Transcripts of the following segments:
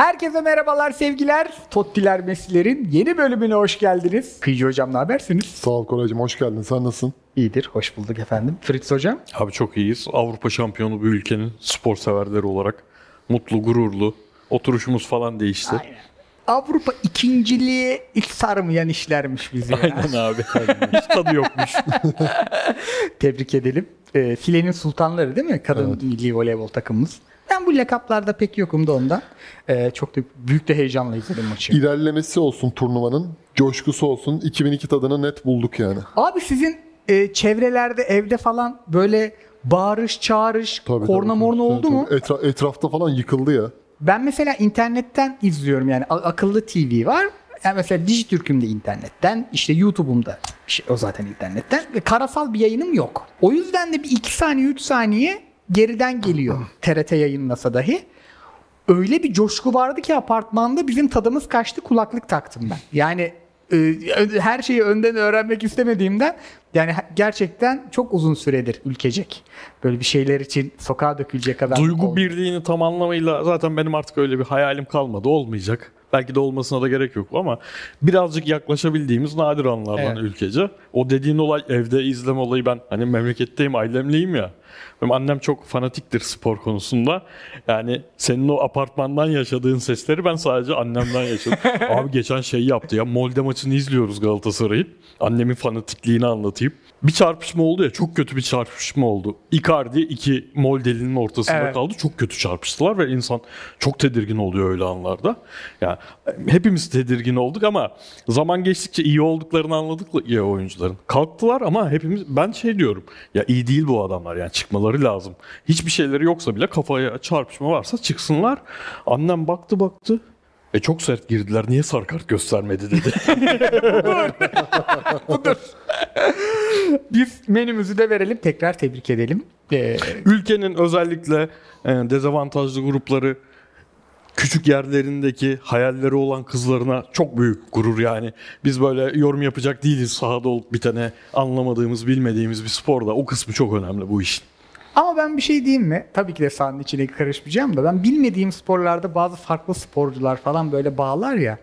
Herkese merhabalar sevgiler. Tottiler Messi'lerin yeni bölümüne hoş geldiniz. Kıyıcı hocam ne habersiniz? Sağ ol Koraycığım hoş geldin. Sen nasılsın? İyidir, hoş bulduk efendim. Fritz hocam? Abi çok iyiyiz. Avrupa şampiyonu bir ülkenin spor severleri olarak mutlu, gururlu. Oturuşumuz falan değişti. Avrupa ikinciliğe hiç sarmayan işlermiş bizi. ya. Aynen abi. Hiç tadı yokmuş. Tebrik edelim. Ee, filenin sultanları değil mi? Kadın milli voleybol takımımız. Ben bu lakaplarda pek yokum da ondan. Ee, çok da büyük de heyecanla izledim maçı. İlerlemesi olsun turnuvanın, coşkusu olsun. 2002 tadını net bulduk yani. Abi sizin e, çevrelerde evde falan böyle bağırış, çağırış, Tabii, korna tabii, morna tabii, oldu tabii. mu? Etra- etrafta falan yıkıldı ya. Ben mesela internetten izliyorum yani A- akıllı TV var. Yani mesela Dijitürk'üm de internetten, işte YouTube'umda şey, o zaten internetten ve karasal bir yayınım yok. O yüzden de bir 2 saniye 3 saniye geriden geliyor TRT yayınlasa dahi. Öyle bir coşku vardı ki apartmanda bizim tadımız kaçtı kulaklık taktım ben. Yani e, her şeyi önden öğrenmek istemediğimden yani gerçekten çok uzun süredir ülkecek. Böyle bir şeyler için sokağa dökülecek kadar. Duygu oldu. birliğini tam anlamıyla zaten benim artık öyle bir hayalim kalmadı. Olmayacak. Belki de olmasına da gerek yok ama birazcık yaklaşabildiğimiz nadir anlardan Evet. ülkece. O dediğin olay evde izleme olayı ben hani memleketteyim ailemliyim ya. Benim annem çok fanatiktir spor konusunda. Yani senin o apartmandan yaşadığın sesleri ben sadece annemden yaşadım. Abi geçen şey yaptı ya Molde maçını izliyoruz Galatasaray'ın. Annemin fanatikliğini anlatayım. Bir çarpışma oldu ya çok kötü bir çarpışma oldu. Icardi iki Molde'linin ortasında Evet. kaldı. Çok kötü çarpıştılar ve insan çok tedirgin oluyor öyle anlarda. Yani hepimiz tedirgin olduk ama zaman geçtikçe iyi olduklarını anladık ya oyuncuların. Kalktılar ama hepimiz ben şey diyorum. Ya iyi değil bu adamlar yani çıkmaları lazım. Hiçbir şeyleri yoksa bile kafaya çarpışma varsa çıksınlar. Annem baktı baktı. E çok sert girdiler. Niye sarı kart göstermedi dedi. Biz menümüzü de verelim. Tekrar tebrik edelim. Ee, Ülkenin özellikle e, dezavantajlı grupları küçük yerlerindeki hayalleri olan kızlarına çok büyük gurur yani. Biz böyle yorum yapacak değiliz sahada olup bitene anlamadığımız, bilmediğimiz bir sporda. O kısmı çok önemli bu işin. Ama ben bir şey diyeyim mi? Tabii ki de sahanın içine karışmayacağım da ben bilmediğim sporlarda bazı farklı sporcular falan böyle bağlar ya.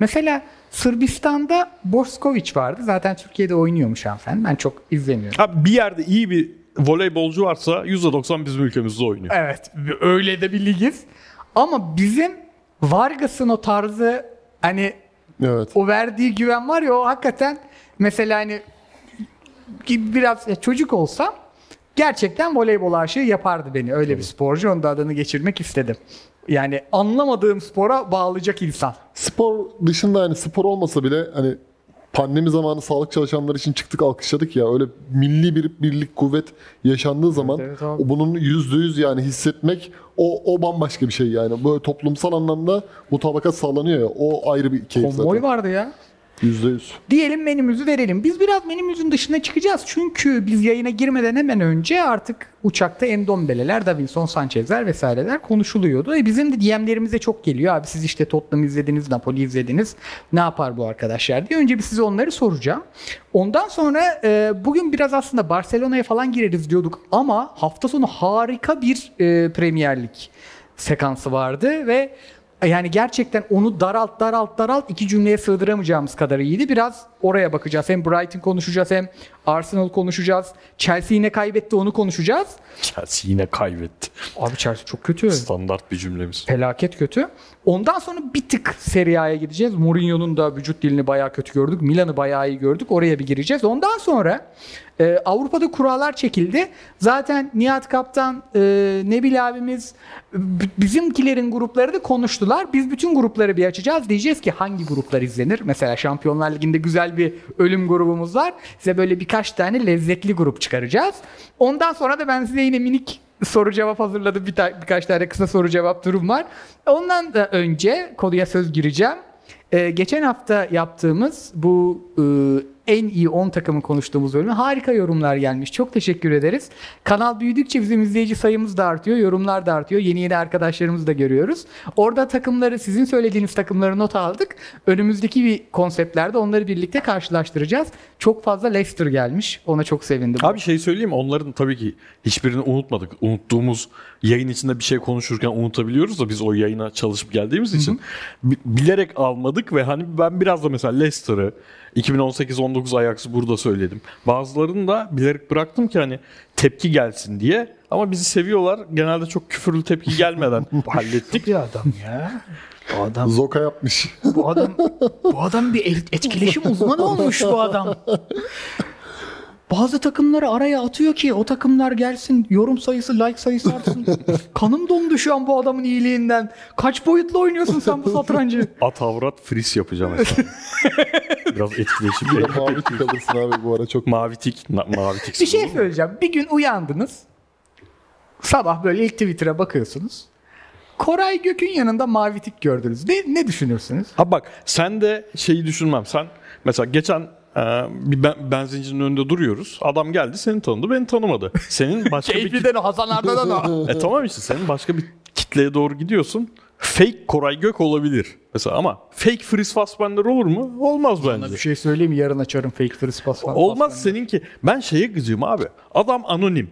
Mesela Sırbistan'da Boskovic vardı. Zaten Türkiye'de oynuyormuş hanımefendi. Ben çok izlemiyorum. Ha, bir yerde iyi bir voleybolcu varsa %90 bizim ülkemizde oynuyor. Evet. Öyle de bir ligiz. Ama bizim Vargas'ın o tarzı hani Evet. o verdiği güven var ya o hakikaten mesela hani gibi biraz çocuk olsam gerçekten voleybol aşığı yapardı beni. Öyle bir sporcu. Onun da adını geçirmek istedim. Yani anlamadığım spora bağlayacak insan. Spor dışında yani spor olmasa bile hani pandemi zamanı sağlık çalışanları için çıktık alkışladık ya öyle milli bir birlik kuvvet yaşandığı zaman evet o bunun yüzde yüz yani hissetmek o, o bambaşka bir şey yani böyle toplumsal anlamda mutabakat sağlanıyor ya o ayrı bir keyif Konvoy zaten. vardı ya. Yüzde yüz. Diyelim menümüzü verelim. Biz biraz menümüzün dışına çıkacağız. Çünkü biz yayına girmeden hemen önce artık uçakta Endombele'ler, Davinson Sanchez'ler vesaireler konuşuluyordu. E bizim de DM'lerimize çok geliyor. Abi siz işte Tottenham izlediniz, Napoli izlediniz. Ne yapar bu arkadaşlar diye. Önce bir size onları soracağım. Ondan sonra e, bugün biraz aslında Barcelona'ya falan gireriz diyorduk. Ama hafta sonu harika bir e, Premier sekansı vardı ve yani gerçekten onu daralt daralt daralt iki cümleye sığdıramayacağımız kadar iyiydi. Biraz oraya bakacağız. Hem Brighton konuşacağız hem Arsenal konuşacağız. Chelsea yine kaybetti onu konuşacağız. Chelsea yine kaybetti. Abi Chelsea çok kötü. Standart bir cümlemiz. Felaket kötü. Ondan sonra bir tık Serie A'ya gideceğiz. Mourinho'nun da vücut dilini bayağı kötü gördük. Milan'ı bayağı iyi gördük. Oraya bir gireceğiz. Ondan sonra e, Avrupa'da kurallar çekildi. Zaten Nihat Kaptan, e, Nebil abimiz bizimkilerin grupları da konuştular. Biz bütün grupları bir açacağız. Diyeceğiz ki hangi gruplar izlenir? Mesela Şampiyonlar Ligi'nde güzel bir ölüm grubumuz var. Size böyle birkaç tane lezzetli grup çıkaracağız. Ondan sonra da ben size yine minik soru cevap hazırladım. Bir ta- birkaç tane kısa soru cevap durum var. Ondan da önce konuya söz gireceğim. Ee, geçen hafta yaptığımız bu e, en iyi 10 takımı konuştuğumuz bölümü. Harika yorumlar gelmiş. Çok teşekkür ederiz. Kanal büyüdükçe bizim izleyici sayımız da artıyor. Yorumlar da artıyor. Yeni yeni arkadaşlarımızı da görüyoruz. Orada takımları sizin söylediğiniz takımları not aldık. Önümüzdeki bir konseptlerde onları birlikte karşılaştıracağız. Çok fazla Leicester gelmiş. Ona çok sevindim. Abi şey söyleyeyim? Onların tabii ki hiçbirini unutmadık. Unuttuğumuz yayın içinde bir şey konuşurken unutabiliyoruz da biz o yayına çalışıp geldiğimiz için bi- bilerek almadık ve hani ben biraz da mesela Leicester'ı 2018-19 Ajax'ı burada söyledim. Bazılarını da bilerek bıraktım ki hani tepki gelsin diye. Ama bizi seviyorlar. Genelde çok küfürlü tepki gelmeden hallettik. bir adam ya. Bu adam Zoka yapmış. bu adam bu adam bir etkileşim uzmanı olmuş bu adam. Bazı takımları araya atıyor ki o takımlar gelsin, yorum sayısı, like sayısı artsın. Kanım dondu şu an bu adamın iyiliğinden. Kaç boyutlu oynuyorsun sen bu satrancı? At avrat fris yapacağım mesela. Biraz etkileşim. Mavi tik alırsın abi bu ara çok. mavi tik. na- mavi tik. Bir şey söyleyeceğim. Bir gün uyandınız. Sabah böyle ilk Twitter'a bakıyorsunuz. Koray Gök'ün yanında mavi tik gördünüz. Ne, ne düşünürsünüz? Ha bak sen de şeyi düşünmem. Sen mesela geçen bir ben, benzincinin önünde duruyoruz. Adam geldi seni tanıdı beni tanımadı. Senin başka bir Keyifliden o Hasan Arda'dan o. e, tamam işte senin başka bir kitleye doğru gidiyorsun. Fake Koray Gök olabilir. Mesela ama fake Fritz Fassbender olur mu? Olmaz bence. Bir şey söyleyeyim? Yarın açarım fake pass falan. Olmaz seninki. Ben şeye gıcığım abi. Adam anonim.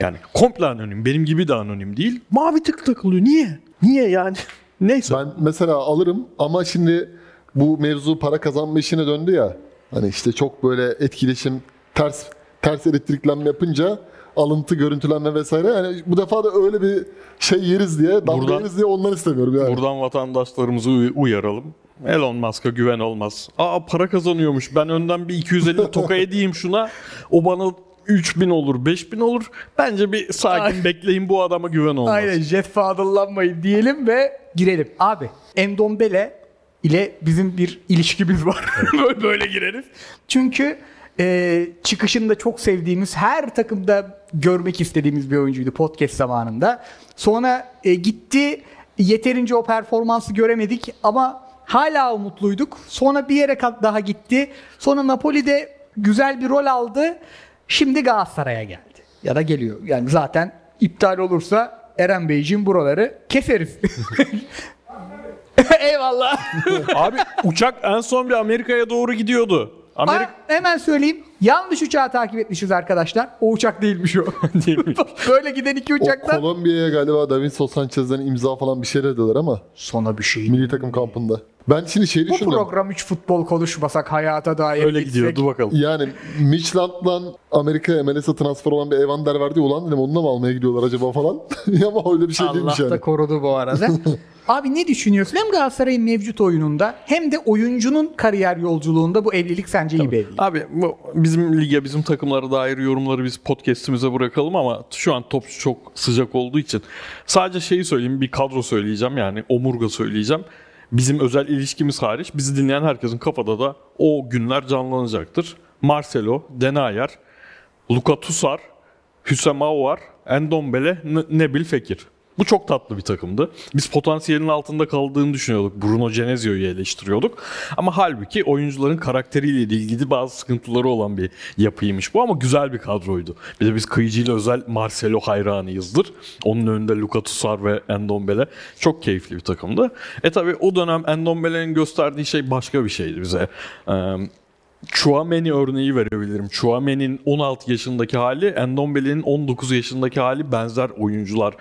Yani komple anonim. Benim gibi de anonim değil. Mavi tık takılıyor. Niye? Niye yani? Neyse. Ben mesela alırım ama şimdi bu mevzu para kazanma işine döndü ya. Hani işte çok böyle etkileşim ters ters elektriklenme yapınca alıntı, görüntülenme vesaire. Yani bu defa da öyle bir şey yeriz diye, damga yeriz diye ondan istemiyorum yani. Buradan vatandaşlarımızı uy- uyaralım. Elon Musk'a güven olmaz. Aa para kazanıyormuş. Ben önden bir 250 toka edeyim şuna. O bana 3000 olur, 5000 olur. Bence bir sakin bekleyin bu adama güven olmaz. Aynen jet fadıllanmayın diyelim ve girelim. Abi Endombele ile bizim bir ilişkimiz var. böyle, böyle gireriz. Çünkü e, çıkışında çok sevdiğimiz her takımda görmek istediğimiz bir oyuncuydu podcast zamanında. Sonra e, gitti yeterince o performansı göremedik ama hala umutluyduk. Sonra bir yere daha gitti. Sonra Napoli'de güzel bir rol aldı. Şimdi Galatasaray'a geldi. Ya da geliyor. Yani zaten iptal olursa Eren Beyciğim buraları keseriz. Eyvallah. Abi uçak en son bir Amerika'ya doğru gidiyordu. Amerika Ha, hemen söyleyeyim. Yanlış uçağı takip etmişiz arkadaşlar. O uçak değilmiş o. değilmiş. Böyle giden iki O uçaktan. Kolombiya'ya galiba Davinson Sanchez'den imza falan bir şeyler dediler ama Sonra bir şey. milli takım kampında. Ben şimdi şey Bu düşündüm. program hiç futbol konuşmasak hayata dair. Öyle gitsek. gidiyordu bakalım. Yani Midtjylland'dan Amerika'ya MLS'e transfer olan bir Evander verdi. Ulan dedim onunla mı almaya gidiyorlar acaba falan. ama öyle bir şey Allah değilmiş yani. da korudu bu arada. Abi ne düşünüyorsun? Hem Galatasaray'ın mevcut oyununda hem de oyuncunun kariyer yolculuğunda bu evlilik sence iyi bir evlilik. Abi bu bizim lige, bizim takımlara dair yorumları biz podcast'imize bırakalım ama şu an top çok sıcak olduğu için sadece şeyi söyleyeyim, bir kadro söyleyeceğim yani omurga söyleyeceğim. Bizim özel ilişkimiz hariç bizi dinleyen herkesin kafada da o günler canlanacaktır. Marcelo, Denayer, Luka Tusar, Hüsem Aouar, Endombele, Nebil Fekir. Bu çok tatlı bir takımdı. Biz potansiyelin altında kaldığını düşünüyorduk. Bruno Genesio'yu eleştiriyorduk. Ama halbuki oyuncuların karakteriyle ilgili bazı sıkıntıları olan bir yapıymış bu ama güzel bir kadroydu. Bir de biz kıyıcıyla özel Marcelo hayranıyızdır. Onun önünde Luka Tusar ve Endombele. Çok keyifli bir takımdı. E tabi o dönem Endombele'nin gösterdiği şey başka bir şeydi bize. Ee, Chouameni örneği verebilirim. Chouameni'nin 16 yaşındaki hali, Endombele'nin 19 yaşındaki hali benzer oyuncular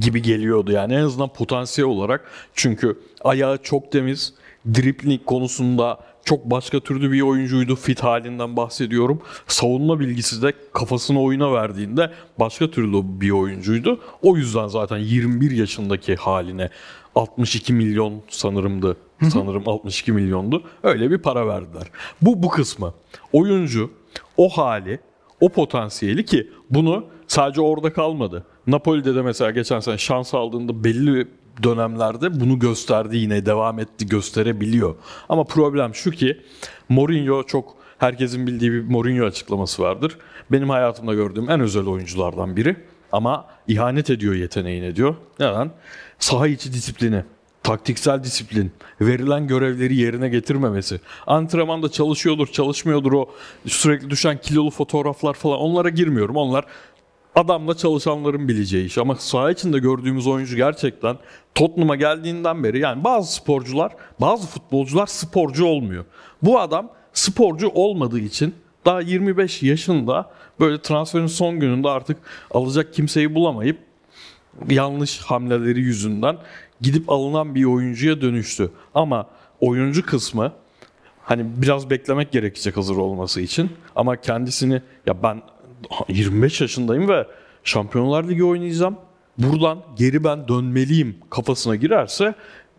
gibi geliyordu. Yani en azından potansiyel olarak. Çünkü ayağı çok temiz, dripling konusunda çok başka türlü bir oyuncuydu. Fit halinden bahsediyorum. Savunma bilgisi de kafasını oyuna verdiğinde başka türlü bir oyuncuydu. O yüzden zaten 21 yaşındaki haline 62 milyon sanırımdı. Sanırım 62 milyondu. Öyle bir para verdiler. Bu bu kısmı. Oyuncu o hali, o potansiyeli ki bunu sadece orada kalmadı. Napoli'de de mesela geçen sene şans aldığında belli dönemlerde bunu gösterdi yine devam etti gösterebiliyor. Ama problem şu ki Mourinho çok herkesin bildiği bir Mourinho açıklaması vardır. Benim hayatımda gördüğüm en özel oyunculardan biri ama ihanet ediyor yeteneğine diyor. Neden? Saha içi disiplini. Taktiksel disiplin, verilen görevleri yerine getirmemesi, antrenmanda çalışıyordur, çalışmıyordur o sürekli düşen kilolu fotoğraflar falan onlara girmiyorum. Onlar adamla çalışanların bileceği iş. Ama saha içinde gördüğümüz oyuncu gerçekten Tottenham'a geldiğinden beri yani bazı sporcular, bazı futbolcular sporcu olmuyor. Bu adam sporcu olmadığı için daha 25 yaşında böyle transferin son gününde artık alacak kimseyi bulamayıp yanlış hamleleri yüzünden gidip alınan bir oyuncuya dönüştü. Ama oyuncu kısmı hani biraz beklemek gerekecek hazır olması için ama kendisini ya ben 25 yaşındayım ve Şampiyonlar Ligi oynayacağım. Buradan geri ben dönmeliyim kafasına girerse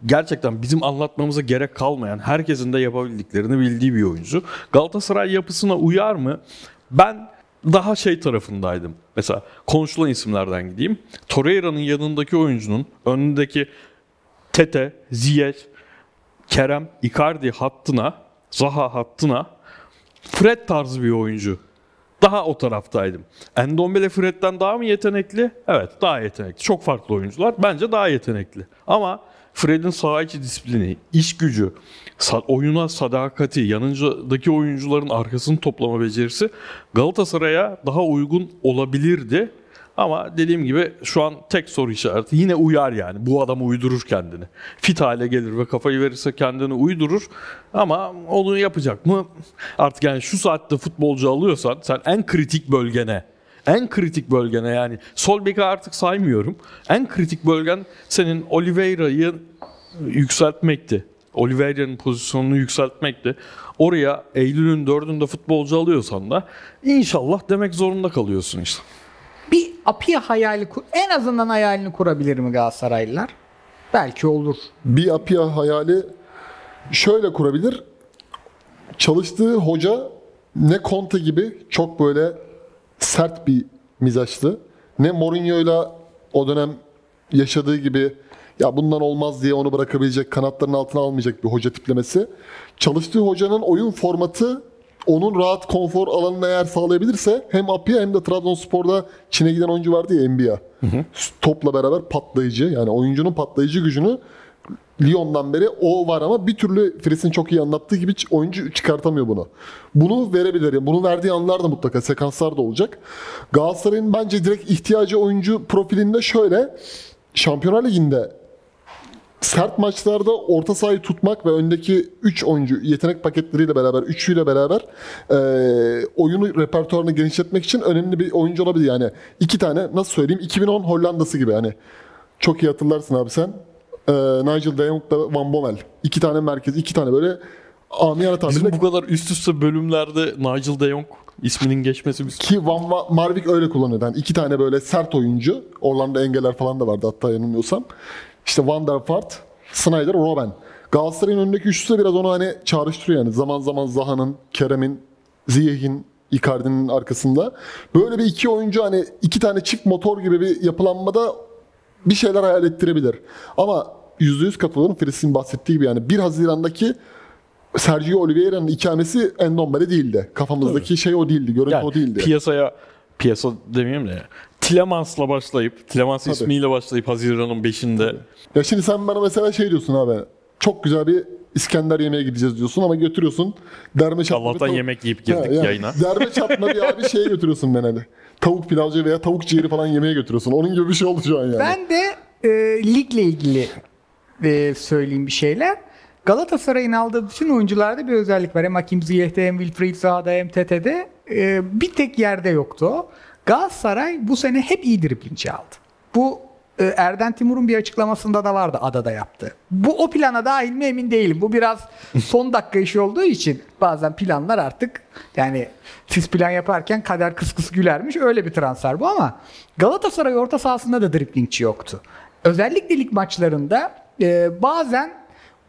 gerçekten bizim anlatmamıza gerek kalmayan herkesin de yapabildiklerini bildiği bir oyuncu. Galatasaray yapısına uyar mı? Ben daha şey tarafındaydım. Mesela konuşulan isimlerden gideyim. Torreira'nın yanındaki oyuncunun önündeki Tete, Ziyech, Kerem, Icardi hattına, Zaha hattına Fred tarzı bir oyuncu. Daha o taraftaydım. Endombele Fred'den daha mı yetenekli? Evet daha yetenekli. Çok farklı oyuncular. Bence daha yetenekli. Ama Fred'in saha içi disiplini, iş gücü, oyuna sadakati, yanındaki oyuncuların arkasını toplama becerisi Galatasaray'a daha uygun olabilirdi. Ama dediğim gibi şu an tek soru işareti yine uyar yani. Bu adam uydurur kendini. Fit hale gelir ve kafayı verirse kendini uydurur. Ama onu yapacak mı? Artık yani şu saatte futbolcu alıyorsan sen en kritik bölgene en kritik bölgene yani sol beki artık saymıyorum. En kritik bölgen senin Oliveira'yı yükseltmekti. Oliveira'nın pozisyonunu yükseltmekti. Oraya Eylül'ün dördünde futbolcu alıyorsan da inşallah demek zorunda kalıyorsun işte. Bir Apia hayali en azından hayalini kurabilir mi Galatasaraylılar? Belki olur. Bir Apia hayali şöyle kurabilir. Çalıştığı hoca ne Conte gibi çok böyle sert bir mizaçtı. Ne Mourinho'yla o dönem yaşadığı gibi ya bundan olmaz diye onu bırakabilecek, kanatların altına almayacak bir hoca tiplemesi. Çalıştığı hocanın oyun formatı onun rahat konfor alanına eğer sağlayabilirse hem Apia hem de Trabzonspor'da Çin'e giden oyuncu vardı ya hı. Topla beraber patlayıcı yani oyuncunun patlayıcı gücünü Lyon'dan beri o var ama bir türlü Fris'in çok iyi anlattığı gibi oyuncu çıkartamıyor bunu. Bunu verebilir. Yani bunu verdiği anlar da mutlaka sekanslar da olacak. Galatasaray'ın bence direkt ihtiyacı oyuncu profilinde şöyle Şampiyonlar Ligi'nde sert maçlarda orta sahayı tutmak ve öndeki 3 oyuncu yetenek paketleriyle beraber, üçüyle beraber e, oyunu repertuarını genişletmek için önemli bir oyuncu olabilir. Yani iki tane nasıl söyleyeyim 2010 Hollanda'sı gibi hani çok iyi hatırlarsın abi sen. E, Nigel de Jong Van Bommel. İki tane merkez, iki tane böyle amiyane tabirle. Bizim bu kadar üst üste bölümlerde Nigel de Jong isminin geçmesi biz. Ki Van Marvik öyle kullanıyor. Yani iki tane böyle sert oyuncu. Orlando Engeler falan da vardı hatta yanılmıyorsam. İşte Van der Vaart, Snyder, Robben. Galatasaray'ın önündeki üçlüsü de biraz onu hani çağrıştırıyor yani. Zaman zaman Zaha'nın, Kerem'in, Ziyeh'in, Icardi'nin arkasında. Böyle bir iki oyuncu hani iki tane çift motor gibi bir yapılanmada bir şeyler hayal ettirebilir. Ama %100 katılıyorum Filistin bahsettiği gibi yani 1 Haziran'daki Sergio Oliveira'nın ikamesi Endombele değildi. Kafamızdaki Tabii. şey o değildi, görüntü yani, o değildi. Piyasaya piyasa demeyeyim de Tilemans'la başlayıp, Tilemans Tabii. ismiyle başlayıp Haziran'ın 5'inde. Ya şimdi sen bana mesela şey diyorsun abi. Çok güzel bir İskender yemeğe gideceğiz diyorsun ama götürüyorsun derme çatma. Allah'tan tavuk... yemek yiyip girdik ha, yani, yayına. Derme çatma bir abi şeye götürüyorsun beni hani. Tavuk pilavcı veya tavuk ciğeri falan yemeğe götürüyorsun. Onun gibi bir şey oldu şu an yani. Ben de e, ligle ilgili e, söyleyeyim bir şeyler. Galatasaray'ın aldığı bütün oyuncularda bir özellik var. Hem Hakim Ziyeh'te hem Wilfried Zaha'da hem Tete'de. E, bir tek yerde yoktu o. Galatasaray bu sene hep iyi driblingçi aldı. Bu e, Erden Timur'un bir açıklamasında da vardı adada yaptı. Bu o plana dahil mi emin değilim. Bu biraz son dakika işi olduğu için bazen planlar artık yani siz plan yaparken kader kıs kıs gülermiş öyle bir transfer bu ama Galatasaray orta sahasında da driblingçi yoktu. Özellikle lig maçlarında e, bazen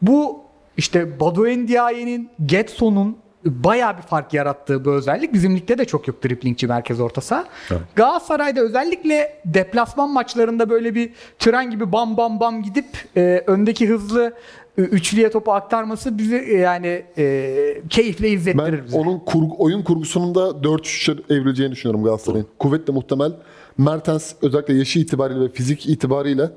bu işte Badu Endiaye'nin, Getson'un bayağı bir fark yarattığı bu özellik. Bizim ligde de çok yok driplingçi merkez orta saha. Evet. Galatasaray'da özellikle deplasman maçlarında böyle bir tren gibi bam bam bam gidip e, öndeki hızlı e, üçlüye topu aktarması bizi e, yani e, keyifle izlettirir ben bize. onun kurgu, oyun kurgusunun da 4-3'e evrileceğini düşünüyorum Galatasaray'ın. Kuvvetle muhtemel Mertens özellikle yaşı itibariyle ve fizik itibariyle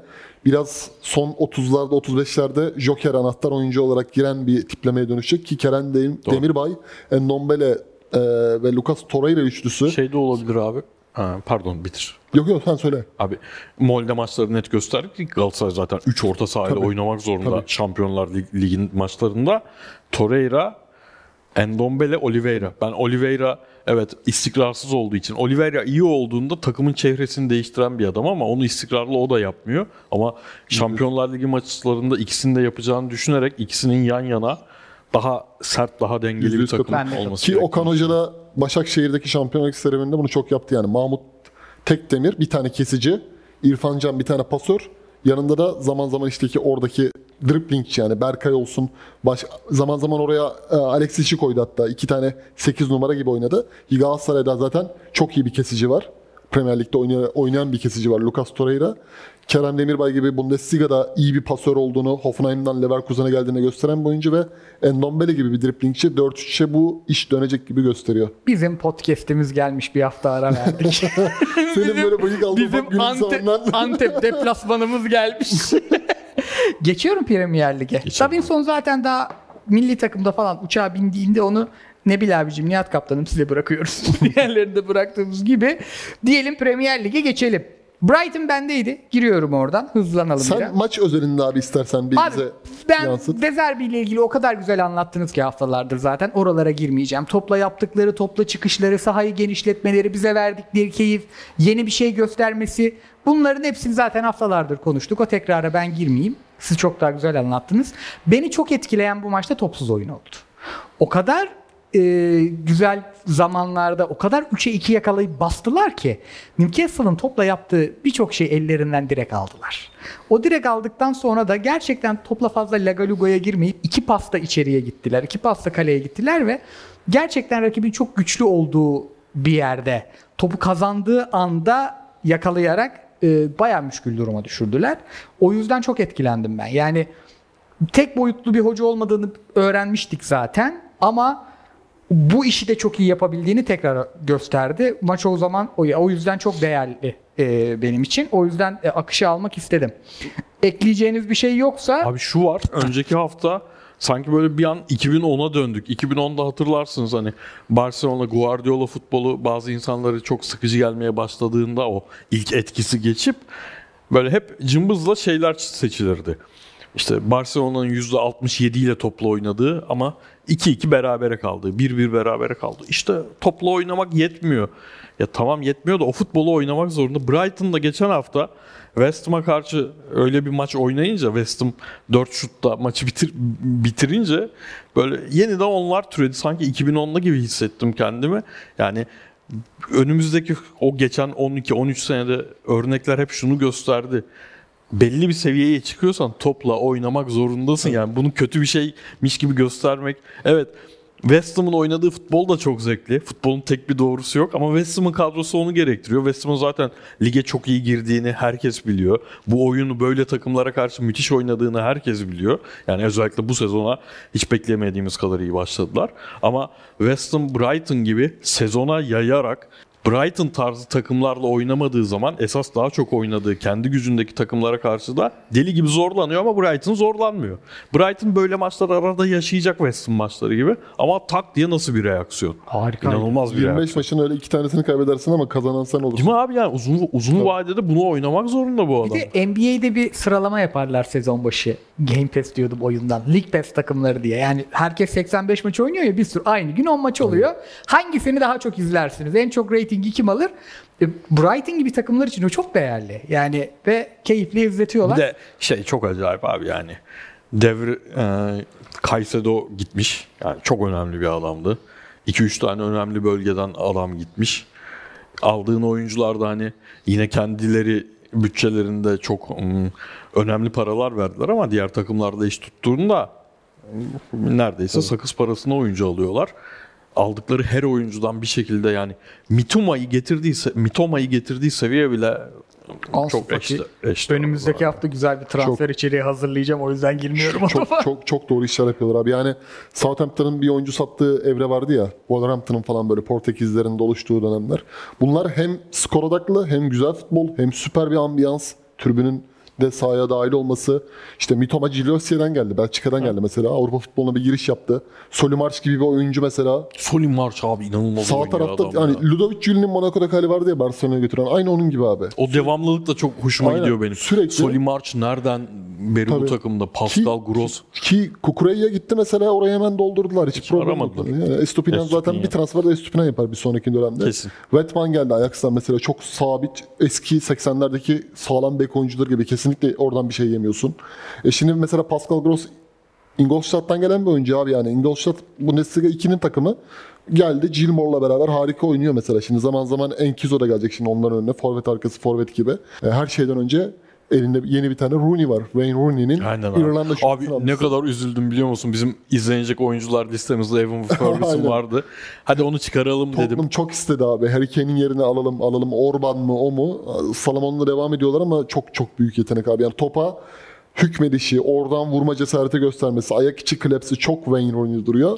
biraz son 30'larda 35'lerde Joker anahtar oyuncu olarak giren bir tiplemeye dönüşecek ki Kerem Dem- Demirbay, Ndombele e, ve Lucas Torreira üçlüsü. Şey de olabilir abi. Ha, pardon bitir. Yok yok sen söyle. Abi Molde maçları net gösterdi ki Galatasaray zaten 3 orta sahayla Tabii. oynamak zorunda Tabii. Şampiyonlar Lig- Ligi'nin maçlarında. Torreira, Endombele, Oliveira. Ben Oliveira evet istikrarsız olduğu için Oliveira iyi olduğunda takımın çehresini değiştiren bir adam ama onu istikrarlı o da yapmıyor. Ama Şampiyonlar Ligi maçlarında ikisini de yapacağını düşünerek ikisinin yan yana daha sert, daha dengeli bir takım olması Ki gerekiyor. Okan Hoca da Başakşehir'deki şampiyonluk serüveninde bunu çok yaptı yani. Mahmut Tekdemir bir tane kesici, İrfan Can bir tane pasör. Yanında da zaman zaman işteki oradaki dribbling yani Berkay olsun. Baş, zaman zaman oraya e, Alex işi koydu hatta. iki tane 8 numara gibi oynadı. Galatasaray'da zaten çok iyi bir kesici var. Premier Lig'de oynayan, oynayan bir kesici var Lucas Torreira. Kerem Demirbay gibi Bundesliga'da iyi bir pasör olduğunu Hoffenheim'dan Leverkusen'e geldiğini gösteren bir oyuncu ve Endombele gibi bir driblingçi 4-3'e bu iş dönecek gibi gösteriyor. Bizim podcast'imiz gelmiş bir hafta ara verdik. Senin böyle bıyık aldığın Bizim bak Antep. Antep deplasmanımız gelmiş. Geçiyorum Premier Lig'e. Davinson zaten daha milli takımda falan uçağa bindiğinde onu Nebil abicim, Nihat kaptanım size bırakıyoruz. Diğerlerini de bıraktığımız gibi. Diyelim Premier Lig'e geçelim. Brighton bendeydi. Giriyorum oradan. Hızlanalım biraz. Sen maç özelinde abi istersen bir Abi bize ben yansıt. Dezerbi ile ilgili o kadar güzel anlattınız ki haftalardır zaten. Oralara girmeyeceğim. Topla yaptıkları, topla çıkışları, sahayı genişletmeleri, bize verdikleri keyif, yeni bir şey göstermesi. Bunların hepsini zaten haftalardır konuştuk. O tekrara ben girmeyeyim. Siz çok daha güzel anlattınız. Beni çok etkileyen bu maçta topsuz oyun oldu. O kadar e, güzel zamanlarda o kadar 3'e 2 yakalayıp bastılar ki Newcastle'ın topla yaptığı birçok şey ellerinden direkt aldılar. O direkt aldıktan sonra da gerçekten topla fazla Lagalugo'ya girmeyip iki pasta içeriye gittiler. iki pasta kaleye gittiler ve gerçekten rakibin çok güçlü olduğu bir yerde topu kazandığı anda yakalayarak e, bayağı müşkül duruma düşürdüler. O yüzden çok etkilendim ben. Yani tek boyutlu bir hoca olmadığını öğrenmiştik zaten ama bu işi de çok iyi yapabildiğini tekrar gösterdi. Maç o zaman o, yüzden çok değerli e, benim için. O yüzden e, akışı almak istedim. Ekleyeceğiniz bir şey yoksa Abi şu var. Önceki hafta sanki böyle bir an 2010'a döndük. 2010'da hatırlarsınız hani Barcelona Guardiola futbolu bazı insanları çok sıkıcı gelmeye başladığında o ilk etkisi geçip böyle hep cımbızla şeyler seçilirdi. İşte Barcelona'nın %67 ile topla oynadığı ama 2-2 berabere kaldı. 1-1 berabere kaldı. İşte topla oynamak yetmiyor. Ya tamam yetmiyor da o futbolu oynamak zorunda. Brighton'da geçen hafta West Ham'a karşı öyle bir maç oynayınca West Ham 4 şutta maçı bitir, bitirince böyle yeniden onlar türedi. Sanki 2010'da gibi hissettim kendimi. Yani önümüzdeki o geçen 12-13 senede örnekler hep şunu gösterdi belli bir seviyeye çıkıyorsan topla oynamak zorundasın. Yani bunu kötü bir şeymiş gibi göstermek. Evet West Ham'ın oynadığı futbol da çok zevkli. Futbolun tek bir doğrusu yok ama West Ham'ın kadrosu onu gerektiriyor. West Ham'ın zaten lige çok iyi girdiğini herkes biliyor. Bu oyunu böyle takımlara karşı müthiş oynadığını herkes biliyor. Yani özellikle bu sezona hiç beklemediğimiz kadar iyi başladılar. Ama West Ham Brighton gibi sezona yayarak Brighton tarzı takımlarla oynamadığı zaman esas daha çok oynadığı kendi gücündeki takımlara karşı da deli gibi zorlanıyor ama Brighton zorlanmıyor. Brighton böyle maçlar arada yaşayacak West Ham maçları gibi ama tak diye nasıl bir reaksiyon. Harika. İnanılmaz bir 25 reaksiyon. maçın öyle iki tanesini kaybedersin ama kazanan sen olursun. Değil mi abi yani uzun uzun vadede bunu oynamak zorunda bu adam. Bir de NBA'de bir sıralama yaparlar sezon başı. Game Pass diyordum oyundan. League Pass takımları diye. Yani herkes 85 maç oynuyor ya bir sürü. Aynı gün 10 maç oluyor. Hangisini daha çok izlersiniz? En çok ratingi kim alır? E, Brighton gibi takımlar için o çok değerli. Yani ve keyifli izletiyorlar. Bir de şey çok acayip abi yani. Devr e, Kaysedo gitmiş. Yani çok önemli bir adamdı. 2-3 tane önemli bölgeden adam gitmiş. Aldığın oyuncular da hani yine kendileri bütçelerinde çok mm, önemli paralar verdiler ama diğer takımlarda iş tuttuğunda mm, neredeyse sakız parasına oyuncu alıyorlar. Aldıkları her oyuncudan bir şekilde yani Mitoma'yı getirdiği se- Mitoma'yı getirdiği seviye bile çok eşit. eşit Önümüzdeki hafta güzel bir transfer içeriği hazırlayacağım. O yüzden girmiyorum o çok çok çok doğru işler yapıyorlar abi. Yani Southampton'ın bir oyuncu sattığı evre vardı ya. Wolverhampton'ın falan böyle Portekizlerin oluştuğu dönemler. Bunlar hem skor odaklı hem güzel futbol hem süper bir ambiyans. Tribünün de sahaya dahil olması. İşte Mitoma Cilosiye'den geldi. Belçika'dan geldi mesela. Avrupa futboluna bir giriş yaptı. Solimarch gibi bir oyuncu mesela. Solin March abi inanılmaz Sağ tarafta yani ya. Ludovic Julien'in Monaco'da kale vardı ya Barcelona'ya götüren. Aynı onun gibi abi. O devamlılık da çok hoşuma Aynen. gidiyor benim. Sürekli- Solin March nereden beri bu Tabii. takımda? Pascal Gross. Ki Kukureya gitti mesela oraya hemen doldurdular. Hiç, problem yok. Yani Estupinan zaten Estupinan. bir transferde Estupinan yapar bir sonraki dönemde. Kesin. Wetman geldi Ajax'tan mesela çok sabit eski 80'lerdeki sağlam bek oyuncuları gibi kesinlikle oradan bir şey yemiyorsun. E şimdi mesela Pascal Gross Ingolstadt'tan gelen bir oyuncu abi yani Ingolstadt Bundesliga 2'nin takımı geldi Gilmore'la beraber harika oynuyor mesela. Şimdi zaman zaman Enkizo da gelecek şimdi onların önüne forvet arkası forvet gibi. E, her şeyden önce elinde yeni bir tane Rooney var. Wayne Rooney'nin Aynen abi. İrlanda Abi şampiyonu ne alması. kadar üzüldüm biliyor musun? Bizim izlenecek oyuncular listemizde Evan Ferguson vardı. Hadi onu çıkaralım dedim. Tottenham çok istedi abi. Harry Kane'in yerine alalım alalım. Orban mı o mu? Salomon'la devam ediyorlar ama çok çok büyük yetenek abi. Yani topa hükmedişi, oradan vurma cesareti göstermesi, ayak içi klepsi çok Wayne Rooney duruyor.